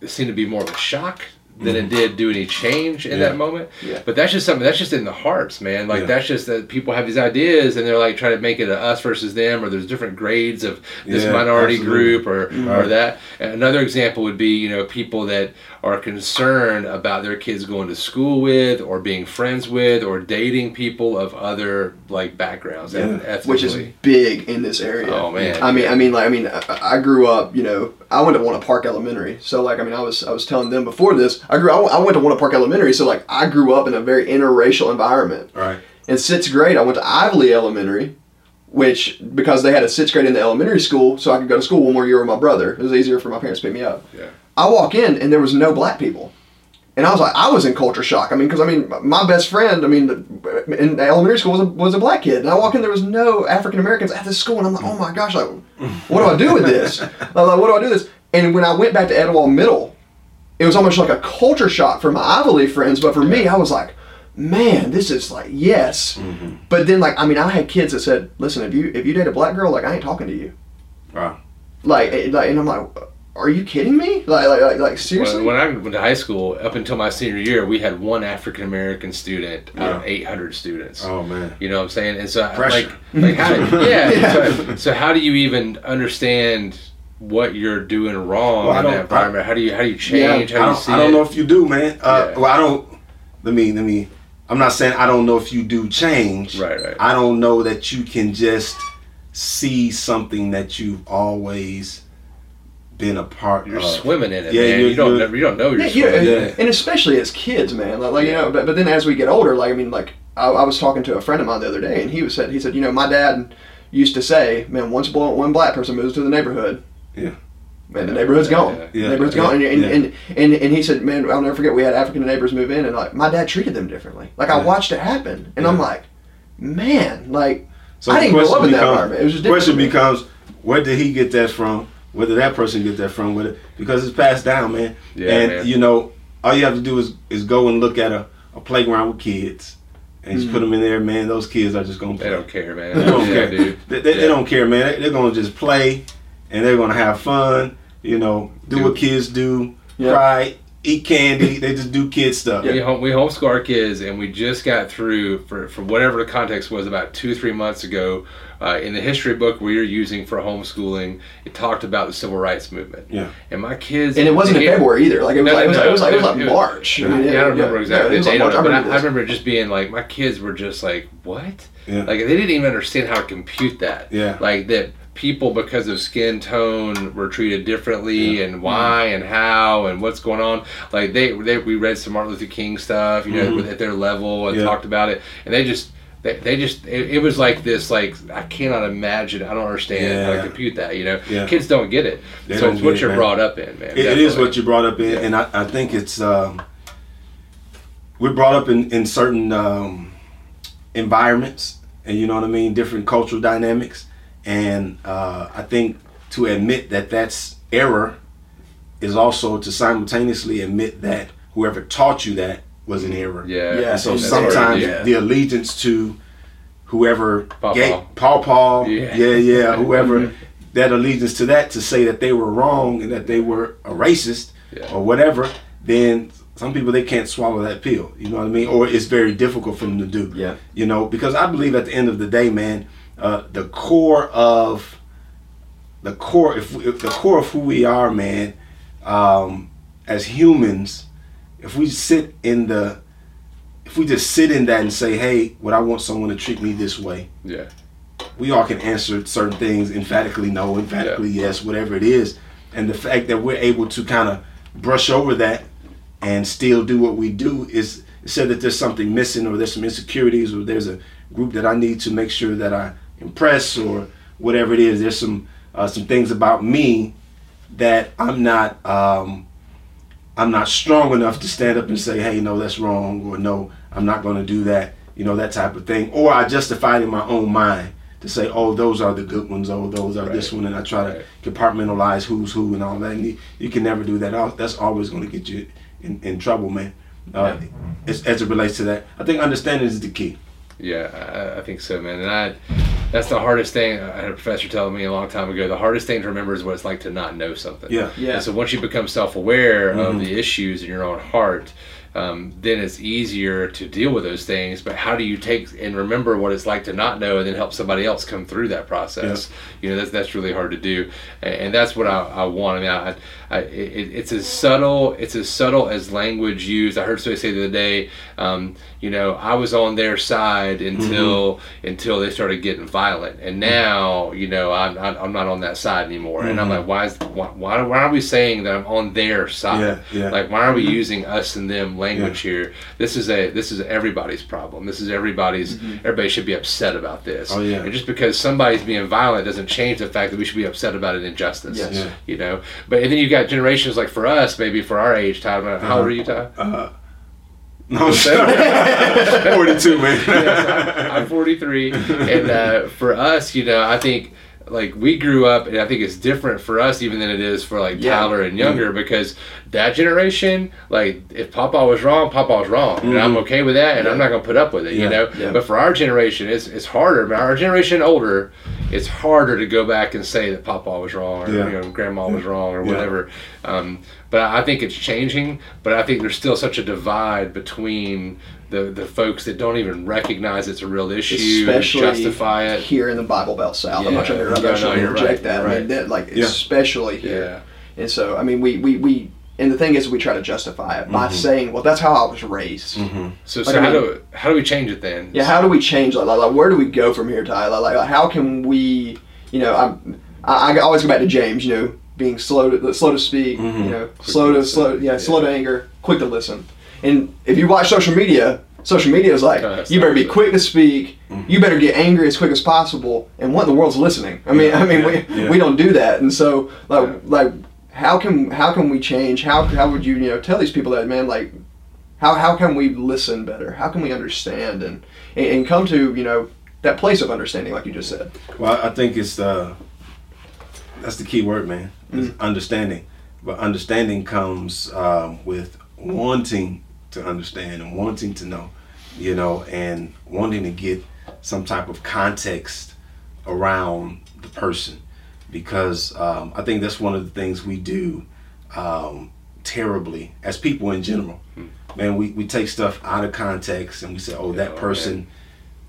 it seemed to be more of a shock than it did do any change in Mm-hmm. Yeah. that moment. Yeah. But that's just something that's just in the hearts, man. Like Yeah. that's just that people have these ideas and they're like trying to make it a us versus them, or there's different grades of this minority absolutely. group or or that. And another example would be, you know, people that are concerned about their kids going to school with or being friends with or dating people of other like backgrounds Yeah. ethnically. which is big in this area. Oh, man. I mean, I mean, like, I mean, I, I grew up. You know, I went to Walnut Park Elementary, so like, I mean, I was, I was telling them before this. I grew, I, went- I went to Walnut Park Elementary, so like, I grew up in a very interracial environment. Right. In sixth grade, I went to Ivalee Elementary, which because they had a sixth grade in the elementary school, so I could go to school one more year with my brother. It was easier for my parents to pick me up. Yeah. I walk in and there was no black people. And I was like, I was in culture shock. I mean, because I mean, my best friend, I mean, in elementary school was a, was a black kid, and I walk in, there was no African Americans at this school, and I'm like, oh my gosh, like, what do I do with this? like, what do I do with this? And when I went back to Etowah Middle, it was almost like a culture shock for my Ivalee friends, but for me, I was like, man, this is like yes. Mm-hmm. But then, like, I mean, I had kids that said, listen, if you if you date a black girl, like, I ain't talking to you. Wow. Like, like and I'm like, are you kidding me? Like, like, like, like seriously? When, when I went to high school, up until my senior year, we had one African American student out of 800 students. Oh man. You know what I'm saying? And so, Pressure. like, like how? Do, yeah. Yeah. So, so how do you even understand what you're doing wrong Well, I in don't- that environment. how do you how do you change? I how do you see I don't it? know if you do, man. Uh, Yeah. Well, I don't. Let me. Let me. I'm not saying I don't know if you do change. Right, right. I don't know that you can just see something that you've always been a part You're of. swimming in it, Yeah, man. you're- You don't you're- know, you don't know you're Yeah, swimming. and, Yeah. and especially as kids, man. Like, like, you know, but, but then as we get older, like I mean, like I, I was talking to a friend of mine the other day, and he was said he said, you know, my dad used to say, man, once blo- one black person moves to the neighborhood, Yeah. man, the neighborhood's gone. Yeah. Yeah. The neighborhood's Yeah. gone. And, and, Yeah. and, and, and he said, man, I'll never forget, we had African neighbors move in, and like my dad treated them differently. Like I Yeah. watched it happen, and I'm like, man, like So I the didn't grow question up in that becomes- environment. It was just different question becomes, where did he get that from? Where did that person get that from? With it because it's passed down, man. Yeah, and man. you know, all you have to do is is go and look at a, a playground with kids, and just put mm-hmm. them in there, man. Those kids are just gonna play. They don't care, man. They don't yeah, care. dude. They, they, they don't care, man. They, they're gonna just play, and they're gonna have fun. You know, do Dude. what kids do, Yeah. cry, eat candy. they just do kid stuff. We, home, we homeschool our kids, and we just got through for, for whatever the context was about two three months ago. Uh, in the history book we are using for homeschooling, it talked about the civil rights movement. Yeah. And my kids, And it wasn't in February either. Like it was, No, like, it was, no, like, it was like, it was like March. Yeah, I don't remember yeah, exactly it was like date March. on it, but I, remember I remember just being like, my kids were just like, what? Yeah. Like they didn't even understand how to compute that. Yeah. Like that people because of skin tone were treated differently and why and how and what's going on. Like they, they we read some Martin Luther King stuff, you know, Mhm. at their level and Yeah. talked about it, and they just. They, they just it, it was like this like I cannot imagine I don't understand how to compute that you know Yeah. kids don't get it They so it's what you're man. brought up in man It- it is what you brought up in, and I, I think it's um, we're brought up in in certain um, environments, and you know what I mean, different cultural dynamics, and uh, I think to admit that that's error is also to simultaneously admit that whoever taught you that was an error. yeah Yeah, so That's sometimes right, yeah. the allegiance to whoever Paw gave Paw. Paw Paw, Yeah. yeah, yeah, whoever that allegiance to that to say that they were wrong and that they were a racist Yeah. or whatever, then some people they can't swallow that pill. You know what I mean? Or it's very difficult for them to do. Yeah. You know, because I believe at the end of the day, man, uh, the core of the core, if, if the core of who we are, man, um, as humans, if we sit in the, if we just sit in that and say, hey, would I want someone to treat me this way? yeah we all can answer certain things emphatically no, emphatically yes, whatever it is. And the fact that we're able to kind of brush over that and still do what we do is said that there's something missing or there's some insecurities or there's a group that I need to make sure that I impress or whatever it is. There's some uh, some things about me that I'm not um, I'm not strong enough to stand up and say, hey, no, that's wrong, or no, I'm not going to do that, you know, that type of thing. Or I justify it in my own mind to say, oh, those are the good ones, oh, those are this one, and I try Right. to compartmentalize who's who and all that. And you, you can never do that. That's always going to get you in, in trouble, man. Uh, as, as it relates to that, I think understanding is the key. Yeah, I, I think so, man. And I, that's the hardest thing. I had a professor telling me a long time ago. The hardest thing to remember is what it's like to not know something. Yeah. Yeah. And so once you become self-aware of Mhm. the issues in your own heart, um, then it's easier to deal with those things. But how do you take and remember what it's like to not know, and then help somebody else come through that process? You know, that's that's really hard to do, and, and that's what I, I want. I mean, I, I, it, it's as subtle. It's as subtle as language used. I heard somebody say the other day. Um, you know, I was on their side until until they started getting violent, and now you know I'm I'm, I'm not on that side anymore. And I'm Mhm. like, why is why, why why are we saying that I'm on their side? Yeah, yeah. Like, why are we using us and them language here? This is a this is everybody's problem. This is everybody's. Everybody should be upset about this. Oh, yeah. And just because somebody's being violent doesn't change the fact that we should be upset about an injustice. Yes. Yeah. You know. But and then you got generations like for us, maybe for our age, Ty. How Uh-huh. old are you, Ty? Uh, no, I'm sorry. 42, man. I'm 43, and uh, for us, you know, I think like we grew up, and I think it's different for us even than it is for like Yeah. Tyler and younger because that generation, like if Papa was wrong, Papa was wrong, and I'm okay with that, and I'm not gonna put up with it, Yeah. you know. Yeah. But for our generation, it's it's harder. But Our generation older it's harder to go back and say that Papa was wrong or Yeah. you know Grandma was wrong or Yeah. whatever. Um, but I think it's changing. But I think there's still such a divide between the the folks that don't even recognize it's a real issue, especially justify it. here in the Bible Belt South. I'm not trying to, Yeah. I'm not trying no, to you're reject right, that. you're I mean, that, like Yeah. especially here. Yeah. And so, I mean, we, we, we and the thing is, we try to justify it Mm-hmm. by saying, "Well, that's how I was raised." So, Like, so I how do how do we change it then? Yeah, how do we change? Like, like, where do we go from here, Tyler? Like, like, how can we? You know, I'm, I, I always go back to James. You know, being slow to slow to speak. Mhm. You know, slow to listen. slow. Yeah, Yeah. slow to anger, quick to listen. And if you watch social media, social media is like, Uh, you better be not- quick to speak. Mm-hmm. You better get angry as quick as possible. And what in the world's listening? I mean, I mean, Yeah, we yeah. we don't do that. And so, like, Yeah. like, how can how can we change? How how would you you know tell these people that man like how how can we listen better? How can we understand and and, and come to you know that place of understanding, like you just said? Well, I think it's the that's the key word, man. is Understanding, but understanding comes um, with wanting to understand and wanting to know, you know, and wanting to get some type of context around the person, because um, I think that's one of the things we do um, terribly as people in general. Man, we, we take stuff out of context and we say, oh, that Yeah, person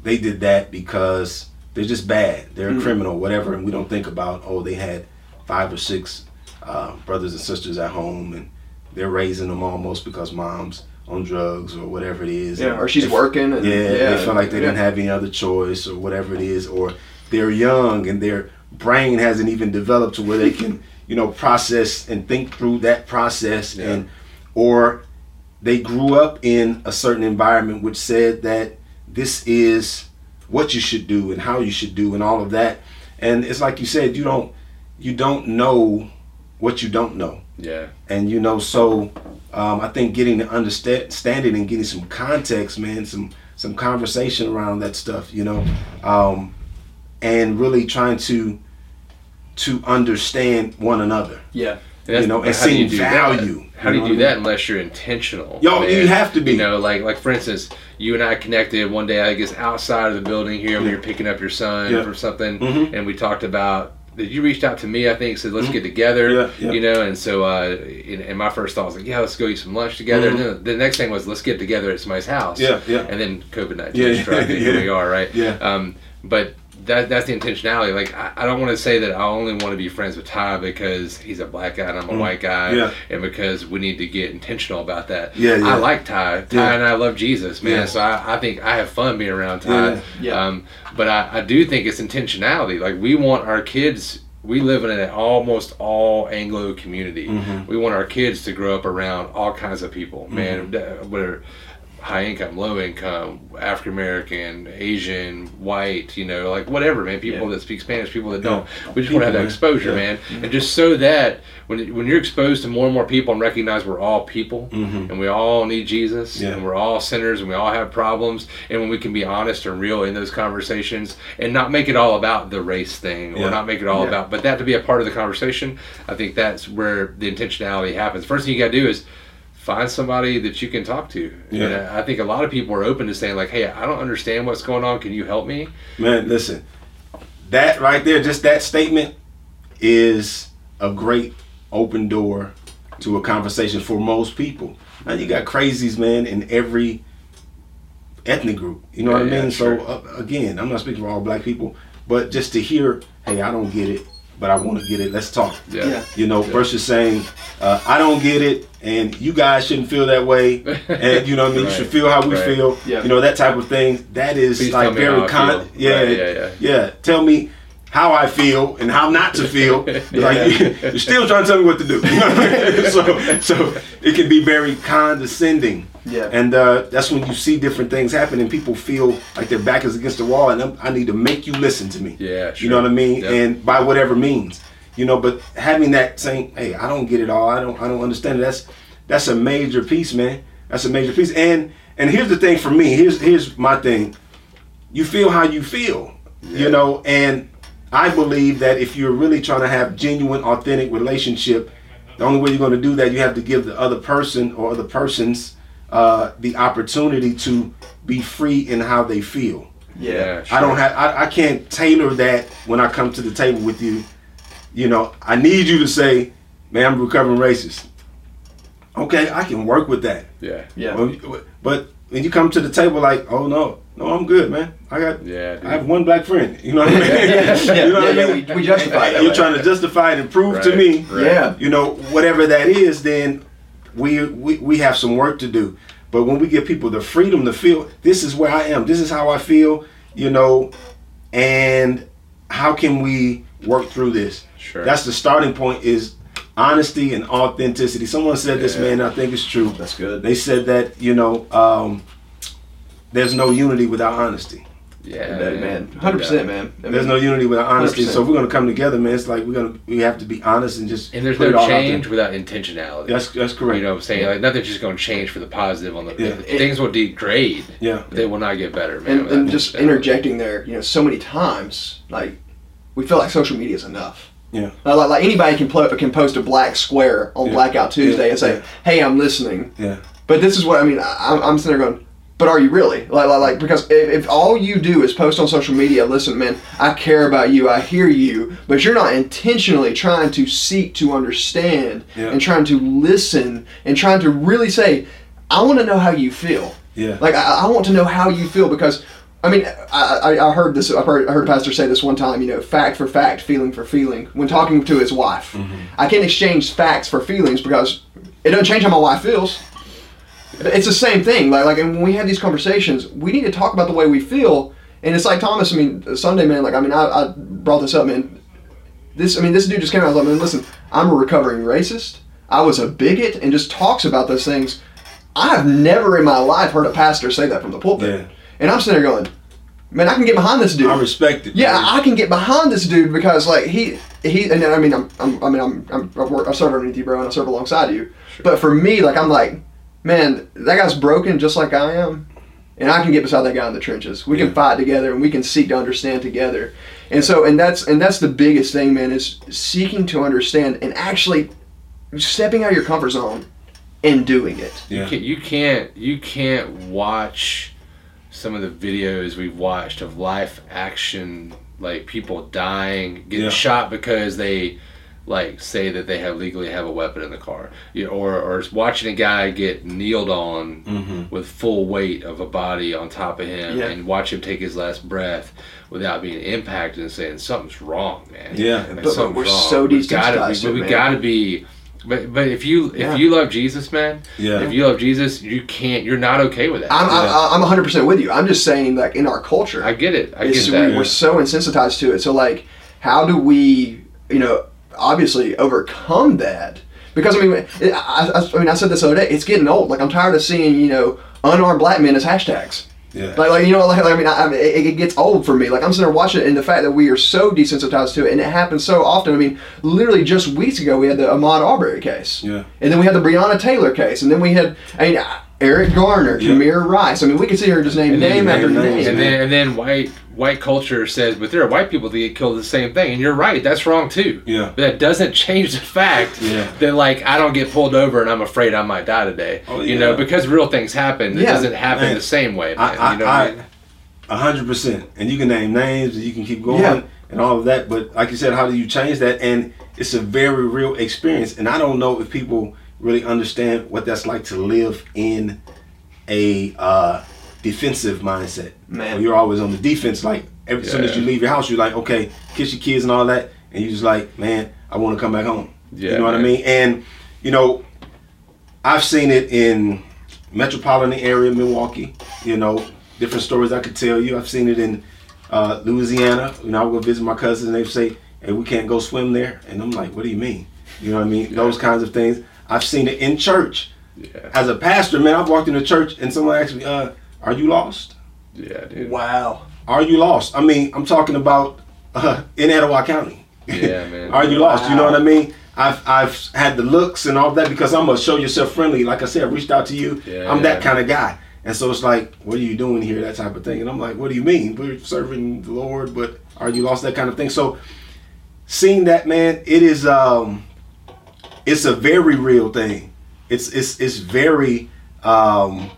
they did that because they're just bad. They're a Mhm. criminal, whatever. And we don't think about, oh, they had five or six uh, brothers and sisters at home and they're raising them almost because mom's on drugs or whatever it is. Yeah, or she's they- working. And, Yeah, yeah, they feel like they yeah. didn't have any other choice or whatever it is. Or they're young and their brain hasn't even developed to where they can, you know, process and think through that process. Yeah. And or they grew up in a certain environment which said that this is what you should do and how you should do and all of that and it's like you said you don't you don't know what you don't know Yeah. and you know so um, i think getting the understanding and getting some context man some some conversation around that stuff you know um, and really trying to to understand one another Yeah. You know, and seeing do that? value, How you do you do that unless you're intentional? Yo, man? you have to be. You know, like like for instance, you and I connected one day. I guess outside of the building here, when Yeah. you're picking up your son Yeah. for something, Mhm. and we talked about. That you reached out to me, I think, said let's get together. Yeah, yeah. You know, and so uh, and, and my first thought was like, yeah, let's go eat some lunch together. Mhm. And then the next thing was let's get together at somebody's house. Yeah, yeah. And then COVID nineteen Yeah, and here we are, right? Yeah. Um, but that that's the intentionality. Like I, I don't want to say that I only want to be friends with Ty because he's a black guy and I'm a white guy, Mm. Yeah. and because we need to get intentional about that. Yeah, yeah. I like Ty. Ty Yeah. and I love Jesus, man. Yeah. So I, I think I have fun being around Ty. Yeah, yeah. Um, but I, I do think it's intentionality. Like we want our kids. We live in an almost all Anglo community. Mhm. We want our kids to grow up around all kinds of people, man. Mm-hmm. Whether high income, low income, African American, Asian, white, you know, like whatever, man. People Yeah. that speak Spanish, people that don't. We just want to have that exposure, Yeah. man, and just so that when when you're exposed to more and more people and recognize we're all people Mhm. and we all need Jesus Yeah. and we're all sinners and we all have problems, and when we can be honest and real in those conversations and not make it all about the race thing or not make it all about, but that to be a part of the conversation, I think that's where the intentionality happens. First thing you got to do is find somebody that you can talk to. Yeah. And I think a lot of people are open to saying like, "Hey, I don't understand what's going on. Can you help me?" Man, listen, that right there, just that statement is a great open door to a conversation for most people. Now you got crazies, man, in every ethnic group. You know Yeah, what I yeah, mean? sure. So uh, again, I'm not speaking for all black people, but just to hear, hey, I don't get it, but I want to get it. Let's talk. Yeah. Yeah. You know, versus saying, uh, I don't get it, and you guys shouldn't feel that way, and you know what I mean. You should feel how we Right. feel. Yeah. You know that type of thing. That is Please like very how con. Yeah, Right, yeah, yeah. yeah. Tell me how I feel and how not to feel. Like you're still trying to tell me what to do. You know what I mean? so, so it can be very condescending. Yeah. And uh, that's when you see different things happen and people feel like their back is against the wall and I'm, I need to make you listen to me. Yeah, Sure. You know what I mean? Yep. And by whatever means. You know, but having that saying, hey, I don't get it all. I don't I don't understand it. That's that's a major piece, man. That's a major piece. And and here's the thing for me. Here's here's my thing. You feel how you feel. You know, and I believe that if you're really trying to have genuine, authentic relationship, the only way you're going to do that, you have to give the other person or other persons uh, the opportunity to be free in how they feel. Yeah. sure. I don't have. I, I can't tailor that when I come to the table with you. You know, I need you to say, "Man, I'm recovering racist." Okay, I can work with that. Yeah. Yeah. Well, But when you come to the table, like, "Oh no, no, I'm good, man. I got, Yeah, dude. I have one black friend." You know what I mean? yeah, yeah, you know what yeah, I mean? we- we justify it You're way. trying to justify it and prove to me, right. Yeah. you know, whatever that is. Then we, we we have some work to do. But when we give people the freedom to feel, this is where I am. This is how I feel. You know, and how can we work through this? Sure. That's the starting point. Is honesty and authenticity. Someone said this, man. I think it's true. That's good. They said that you know, um, there's no unity without honesty. Yeah, man, man, hundred percent, man. I There's mean, no unity without honesty. 100%. So if we're gonna come together, man, it's like we're gonna we have to be honest and just And there's put it no all out there. change without intentionality. That's that's correct. You know what I'm saying? Like nothing's just going to change for the positive on the Yeah. things will degrade. Yeah. They will not get better, man. and, and just interjecting there, you know, so many times, like we feel like social media is enough. Yeah. Like, like, like anybody can plo- can post a black square on Yeah. Blackout Tuesday Yeah. and say, Yeah. "Hey, I'm listening." Yeah. But this is what I mean. I, I'm, I'm sitting there going, "But are you really?" Like, like, like because if, if all you do is post on social media, listen, man, I care about you, I hear you, but you're not intentionally trying to seek to understand Yeah. and trying to listen and trying to really say, "I want to know how you feel." Yeah. Like I, I want to know how you feel because I mean I, I, I heard this I heard, I heard a pastor say this one time you know fact for fact feeling for feeling when talking to his wife Mm-hmm. I can't exchange facts for feelings because it doesn't change how my wife feels it's the same thing like like and when we have these conversations we need to talk about the way we feel and it's like Thomas I mean uh, Sunday man like I mean I, I brought this up man this I mean this dude just came out and was like man listen I'm a recovering racist I was a bigot and just talks about those things I have never in my life heard a pastor say that from the pulpit. Yeah. And I'm sitting there going, man, I can get behind this dude. I respect it. yeah, man. I can get behind this dude because like he he and I mean I'm, I'm I mean I'm, I'm I've worked, I serve underneath you, bro, and I serve alongside you. But for me, like I'm like, man, that guy's broken just like I am, and I can get beside that guy in the trenches. We Yeah. can fight together and we can seek to understand together. And so and that's and that's the biggest thing, man, is seeking to understand and actually stepping out of your comfort zone and doing it. yeah. You can't, you can't you can't watch some of the videos we've watched of life action like people dying getting Yeah. shot because they like say that they have legally have a weapon in the car you or or watching a guy get kneeled on Mhm. with full weight of a body on top of him Yeah. and watch him take his last breath without being impacted and saying something's wrong man Yeah. Like, But- but we're wrong. so desensitized it, we gotta be but but if you if Yeah. you love Jesus, man, Yeah. if you love Jesus, you can't. You're not okay with that. I'm, I'm, I'm 100% with you. I'm just saying, like, in our culture, I get it. I get that. we, we're so insensitized to it. So, like, how do we, you know, obviously overcome that? Because, I mean, it, I, I, I mean, I said this the other day, it's getting old. Like, I'm tired of seeing, you know, unarmed black men as hashtags. Yeah. Like, like you know, like, I mean, I, I mean it, it gets old for me. Like, I'm sitting there watching it, and the fact that we are so desensitized to it, and it happens so often. I mean, literally just weeks ago, we had the Ahmaud Arbery case. Yeah. And then we had the Breonna Taylor case, and then we had, I mean, Eric Garner, Yeah. Tamir Rice. I mean, we could sit here and just name And then name after name name. and then and then white white culture says, but there are white people that get killed the same thing, and you're right. That's wrong too. Yeah. But that doesn't change the fact Yeah. that like I don't get pulled over and I'm afraid I might die today. Oh, yeah. You know, because real things happen. Yeah. It doesn't happen Man. the same way. Man. I, you know what I I, mean? I, a hundred percent. And you can name names and you can keep going Yeah. and all of that. But like you said, how do you change that? And it's a very real experience. And I don't know if people really understand what that's like to live in a uh, defensive mindset. Man. You're always on the defense. Like as soon as you leave your house, you're like, okay, kiss your kids and all that, and you just like, man, I want to come back home. Yeah, you know what I mean? And you know, I've seen it in metropolitan area, Milwaukee. You know, different stories I could tell you. I've seen it in uh, Louisiana. You know, I go visit my cousins, and they say, "Hey, we can't go swim there," and I'm like, "What do you mean?" You know what I mean? Those kinds of things. I've seen it in church. Yeah. As a pastor, man, I've walked into church and someone asked me, uh, "Are you lost? Yeah, dude. Wow. Are you lost?" I mean, I'm talking about uh, in Etowah County. Yeah, man. Are you lost? You know what I mean? I've I've had the looks and all that because I'm gonna show yourself friendly. Like I said, I reached out to you. Yeah, I'm that kind of guy. And so it's like, what are you doing here? That type of thing. And I'm like, what do you mean? We're serving the Lord, but are you lost? That kind of thing. So seeing that man, it is um it's a very real thing. It's it's it's very um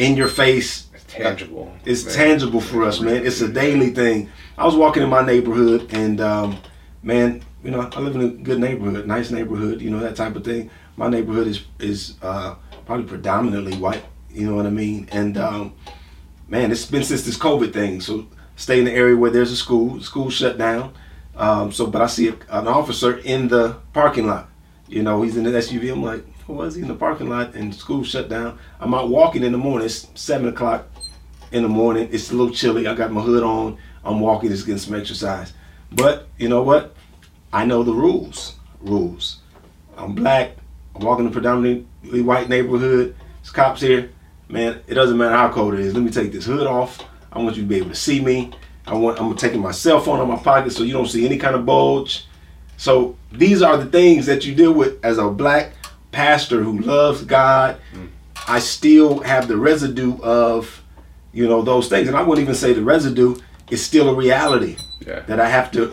in your face It's tangible. It's man. tangible for us, man. It's a daily thing. I was walking in my neighborhood, and um, man, you know, I live in a good neighborhood, nice neighborhood, you know, that type of thing. My neighborhood is is uh, probably predominantly white. You know what I mean? And um, man, it's been since this COVID thing. So stay in the area where there's a school. School shut down. Um, so, but I see a, an officer in the parking lot. You know, he's in the SUV. I'm like, was he in the parking lot? And school shut down. I'm out walking in the morning. It's seven o'clock in the morning. It's a little chilly. I got my hood on. I'm walking, just getting some exercise. But you know what? I know the rules. Rules. I'm black. I'm walking in a predominantly white neighborhood. There's cops here. Man, it doesn't matter how cold it is. Let me take this hood off. I want you to be able to see me. I want. I'm taking my cell phone out of my pocket so you don't see any kind of bulge. So these are the things that you deal with as a black pastor who loves God. I still have the residue of, you know, those things, and I wouldn't even say the residue is still a reality Yeah. that I have to.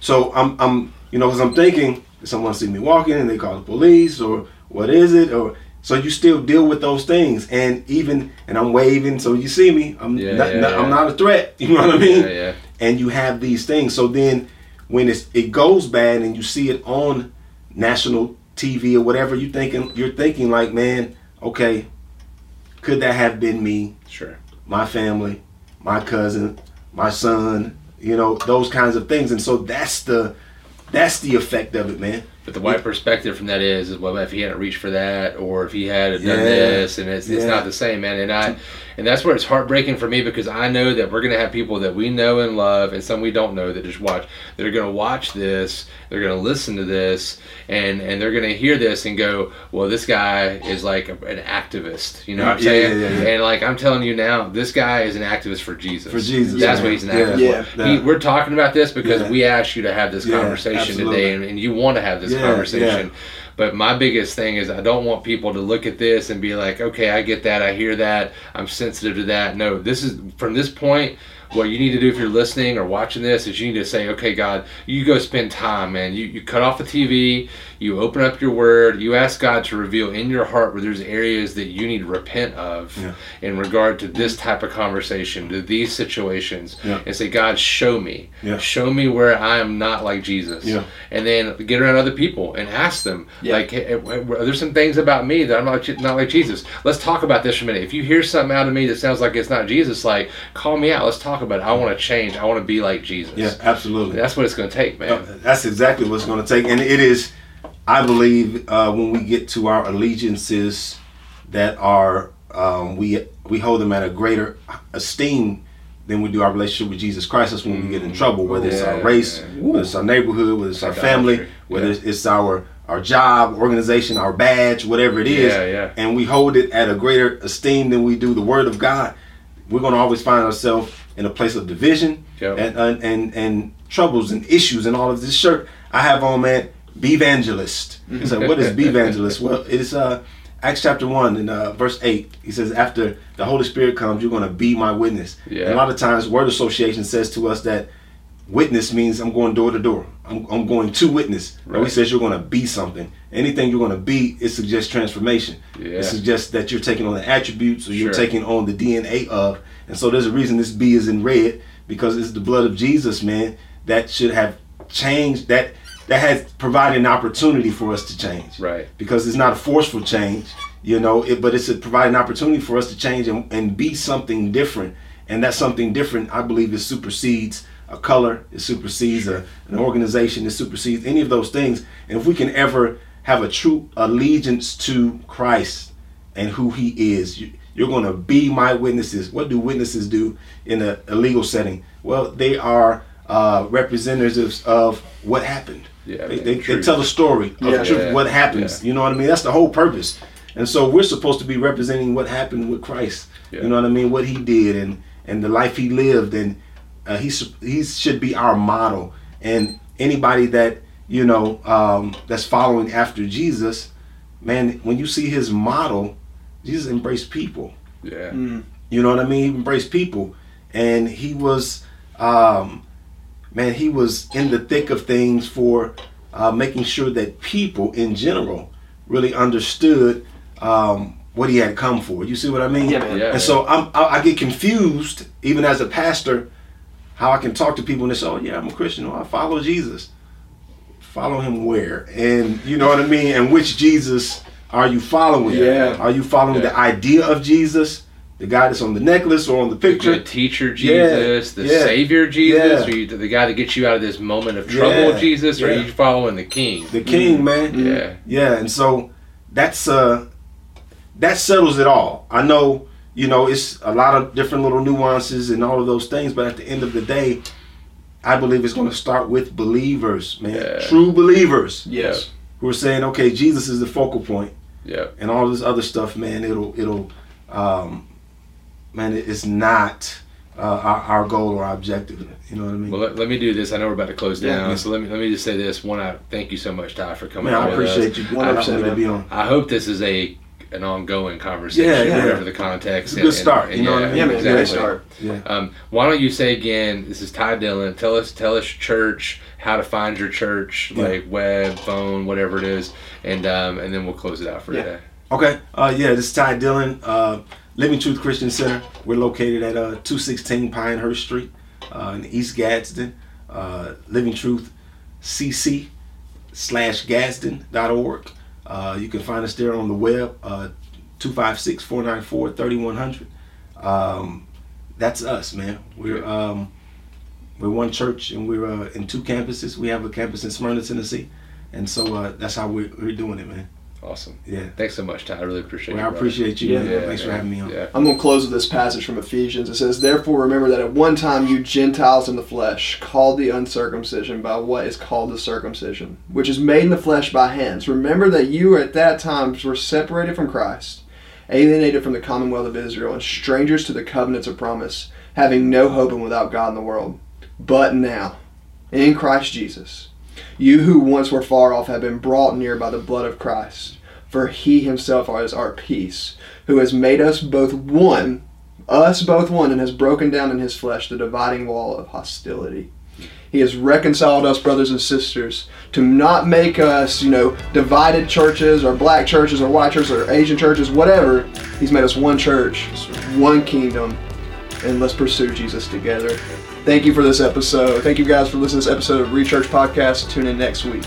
So I'm, I'm, you know, because I'm thinking someone see me walking and they call the police or what is it or so you still deal with those things and even and I'm waving so you see me I'm Yeah, not, yeah, not- I'm not a threat you know what I mean Yeah, yeah. and you have these things so then when it's, it goes bad and you see it on national TV or whatever you thinking you're thinking like man okay could that have been me Sure. my family, my cousin, my son, you know, those kinds of things. And so that's the that's the effect of it, man. But the white perspective from that is, is well, if he hadn't reached for that, or if he had done Yeah. this, and it's, it's not the same, man. And I, and that's where it's heartbreaking for me because I know that we're gonna have people that we know and love, and some we don't know that just watch. That are gonna watch this, they're gonna listen to this, and and they're gonna hear this and go, well, this guy is like a, an activist. You know what I'm Yeah, saying? yeah, yeah, yeah. And like I'm telling you now, this guy is an activist for Jesus. For Jesus, That's yeah. what he's an activist Yeah. for. He, we're talking about this because Yeah. we asked you to have this Yeah, conversation absolutely. today, and, and you want to have this Yeah, conversation. But my biggest thing is I don't want people to look at this and be like, okay, I get that, I hear that, I'm sensitive to that. No, this is from this point. What you need to do if you're listening or watching this is you need to say, okay, God, you go spend time, man. You, you cut off the TV, you open up your word, you ask God to reveal in your heart where there's areas that you need to repent of Yeah. in regard to this type of conversation, to these situations, Yeah. and say, God, show me. Yeah. Show me where I am not like Jesus and then get around other people and ask them like hey, are there some things about me that i'm not like, not like jesus let's talk about this for a minute if you hear something out of me that sounds like it's not jesus like call me out let's talk about it i want to change i want to be like jesus Yeah, absolutely. that's what it's going to take man Uh, That's exactly what it's going to take, and it is, I believe, uh, when we get to our allegiances that are um, we we hold them at a greater esteem than we do our relationship with Jesus Christ. That's when we get in trouble, whether it's our Yeah. race, whether it's our neighborhood, whether it's our family, Idolatry. whether it's, it's our our job, organization, our badge, whatever it is, Yeah, yeah. and we hold it at a greater esteem than we do the Word of God. We're going to always find ourselves in a place of division Yep. and, and and and troubles and issues and all of this shirt I have on, man. Be evangelist. He said, "What is be evangelist?" Well, it's uh, Acts chapter one and uh, verse eight. He says, "After the Holy Spirit comes, you're going to be my witness." Yeah. And a lot of times, word association says to us that witness means I'm going door to door. I'm, I'm going to witness. No, he Right. says you're going to be something. Anything you're going to be, it suggests transformation. Yeah. It suggests that you're taking on the attributes or you're Sure. taking on the DNA of. And so there's a reason this B is in red because it's the blood of Jesus, man, that should have changed that that has provided an opportunity for us to change. Right. Because it's not a forceful change, you know, it, but it's a provide an opportunity for us to change and, and be something different. And that something different, I believe, it supersedes a color, it supersedes a, an organization, it supersedes any of those things. And if we can ever have a true allegiance to Christ and who He is, you, you're going to be my witnesses. What do witnesses do in a, a legal setting? Well, they are uh, representatives of what happened. Yeah, they, man, they, they tell a story of Yeah. truth, Yeah. what happens. You know what I mean? That's the whole purpose. And so we're supposed to be representing what happened with Christ. Yeah. You know what I mean? What he did and and the life he lived, and uh, he he should be our model. And anybody that you know um, that's following after Jesus, man, when you see his model, Jesus embraced people. yeah Mm. You know what I mean? He embraced people, and he was, um, man, he was in the thick of things for uh, making sure that people in general really understood um, what he had come for. You see what I mean? Yeah, man. Yeah. And so I'm, I, I get confused, even as a pastor, how I can talk to people and they say, "Oh yeah, I'm a Christian. Oh, I follow Jesus." Follow him where? And you know what I mean? And which Jesus are you following? Yeah. Are you following Yeah. the idea of Jesus, the guy that's on the necklace or on the The picture? The teacher Yeah, Jesus, the yeah, Savior Jesus, yeah. or you, the guy that gets you out of this moment of trouble Yeah, Jesus, or are you following the King? The King, man. Yeah. Yeah, and so that's uh that settles it all. I know, you know, it's a lot of different little nuances and all of those things, but at the end of the day, I believe it's going to start with believers, man. Yeah. True believers Yes. who are saying, "Okay, Jesus is the focal point." Yeah. And all this other stuff, man, it'll it'll um man, it's not uh, our, our goal or our objective. You know what I mean? Well, let, let me do this. I know we're about to close Yeah, down, man. so let me let me just say this. One, I thank you so much, Ty, for coming. man, I appreciate you. 100%, to be on. I hope this is a an ongoing conversation, Yeah, yeah. whatever the context. Good start, you know what I mean? Yeah. Exactly. Great start. Yeah. Um, why don't you say again? This is Ty Dillon. Tell us, tell us, church, how to find your church, Yeah. like web, phone, whatever it is, and um, and then we'll close it out for Yeah. today. Okay. Uh, yeah, this is Ty Dillon, uh, Living Truth Christian Center. We're located at uh, 216 Pinehurst Street uh, in East Gadsden. Uh, Living Truth CC slash Gadsden.org. Uh, you can find us there on the web, uh, 256 494 3100. Um, That's us, man. We're um, we're one church and we're uh, in two campuses. We have a campus in Smyrna, Tennessee. And so uh, that's how we're, we're doing it, man. Awesome. Yeah. Thanks so much, Ty. I really appreciate Well, it. I appreciate you, Yeah. man. Thanks for having me on. Yeah. I'm going to close with this passage from Ephesians. It says, Therefore, remember that at one time you Gentiles in the flesh, called the uncircumcision by what is called the circumcision, which is made in the flesh by hands. Remember that you at that time were separated from Christ, alienated from the commonwealth of Israel, and strangers to the covenants of promise, having no hope and without God in the world. But now, in Christ Jesus, you who once were far off have been brought near by the blood of Christ. For he himself is our peace, who has made us both one, us both one, and has broken down in his flesh the dividing wall of hostility. He has reconciled us, brothers and sisters, to not make us, you know, divided churches or black churches or white churches or Asian churches, whatever. He's made us one church, one kingdom, and let's pursue Jesus together. Thank you for this episode. Thank you guys for listening to this episode of Rechurch Podcast. Tune in next week.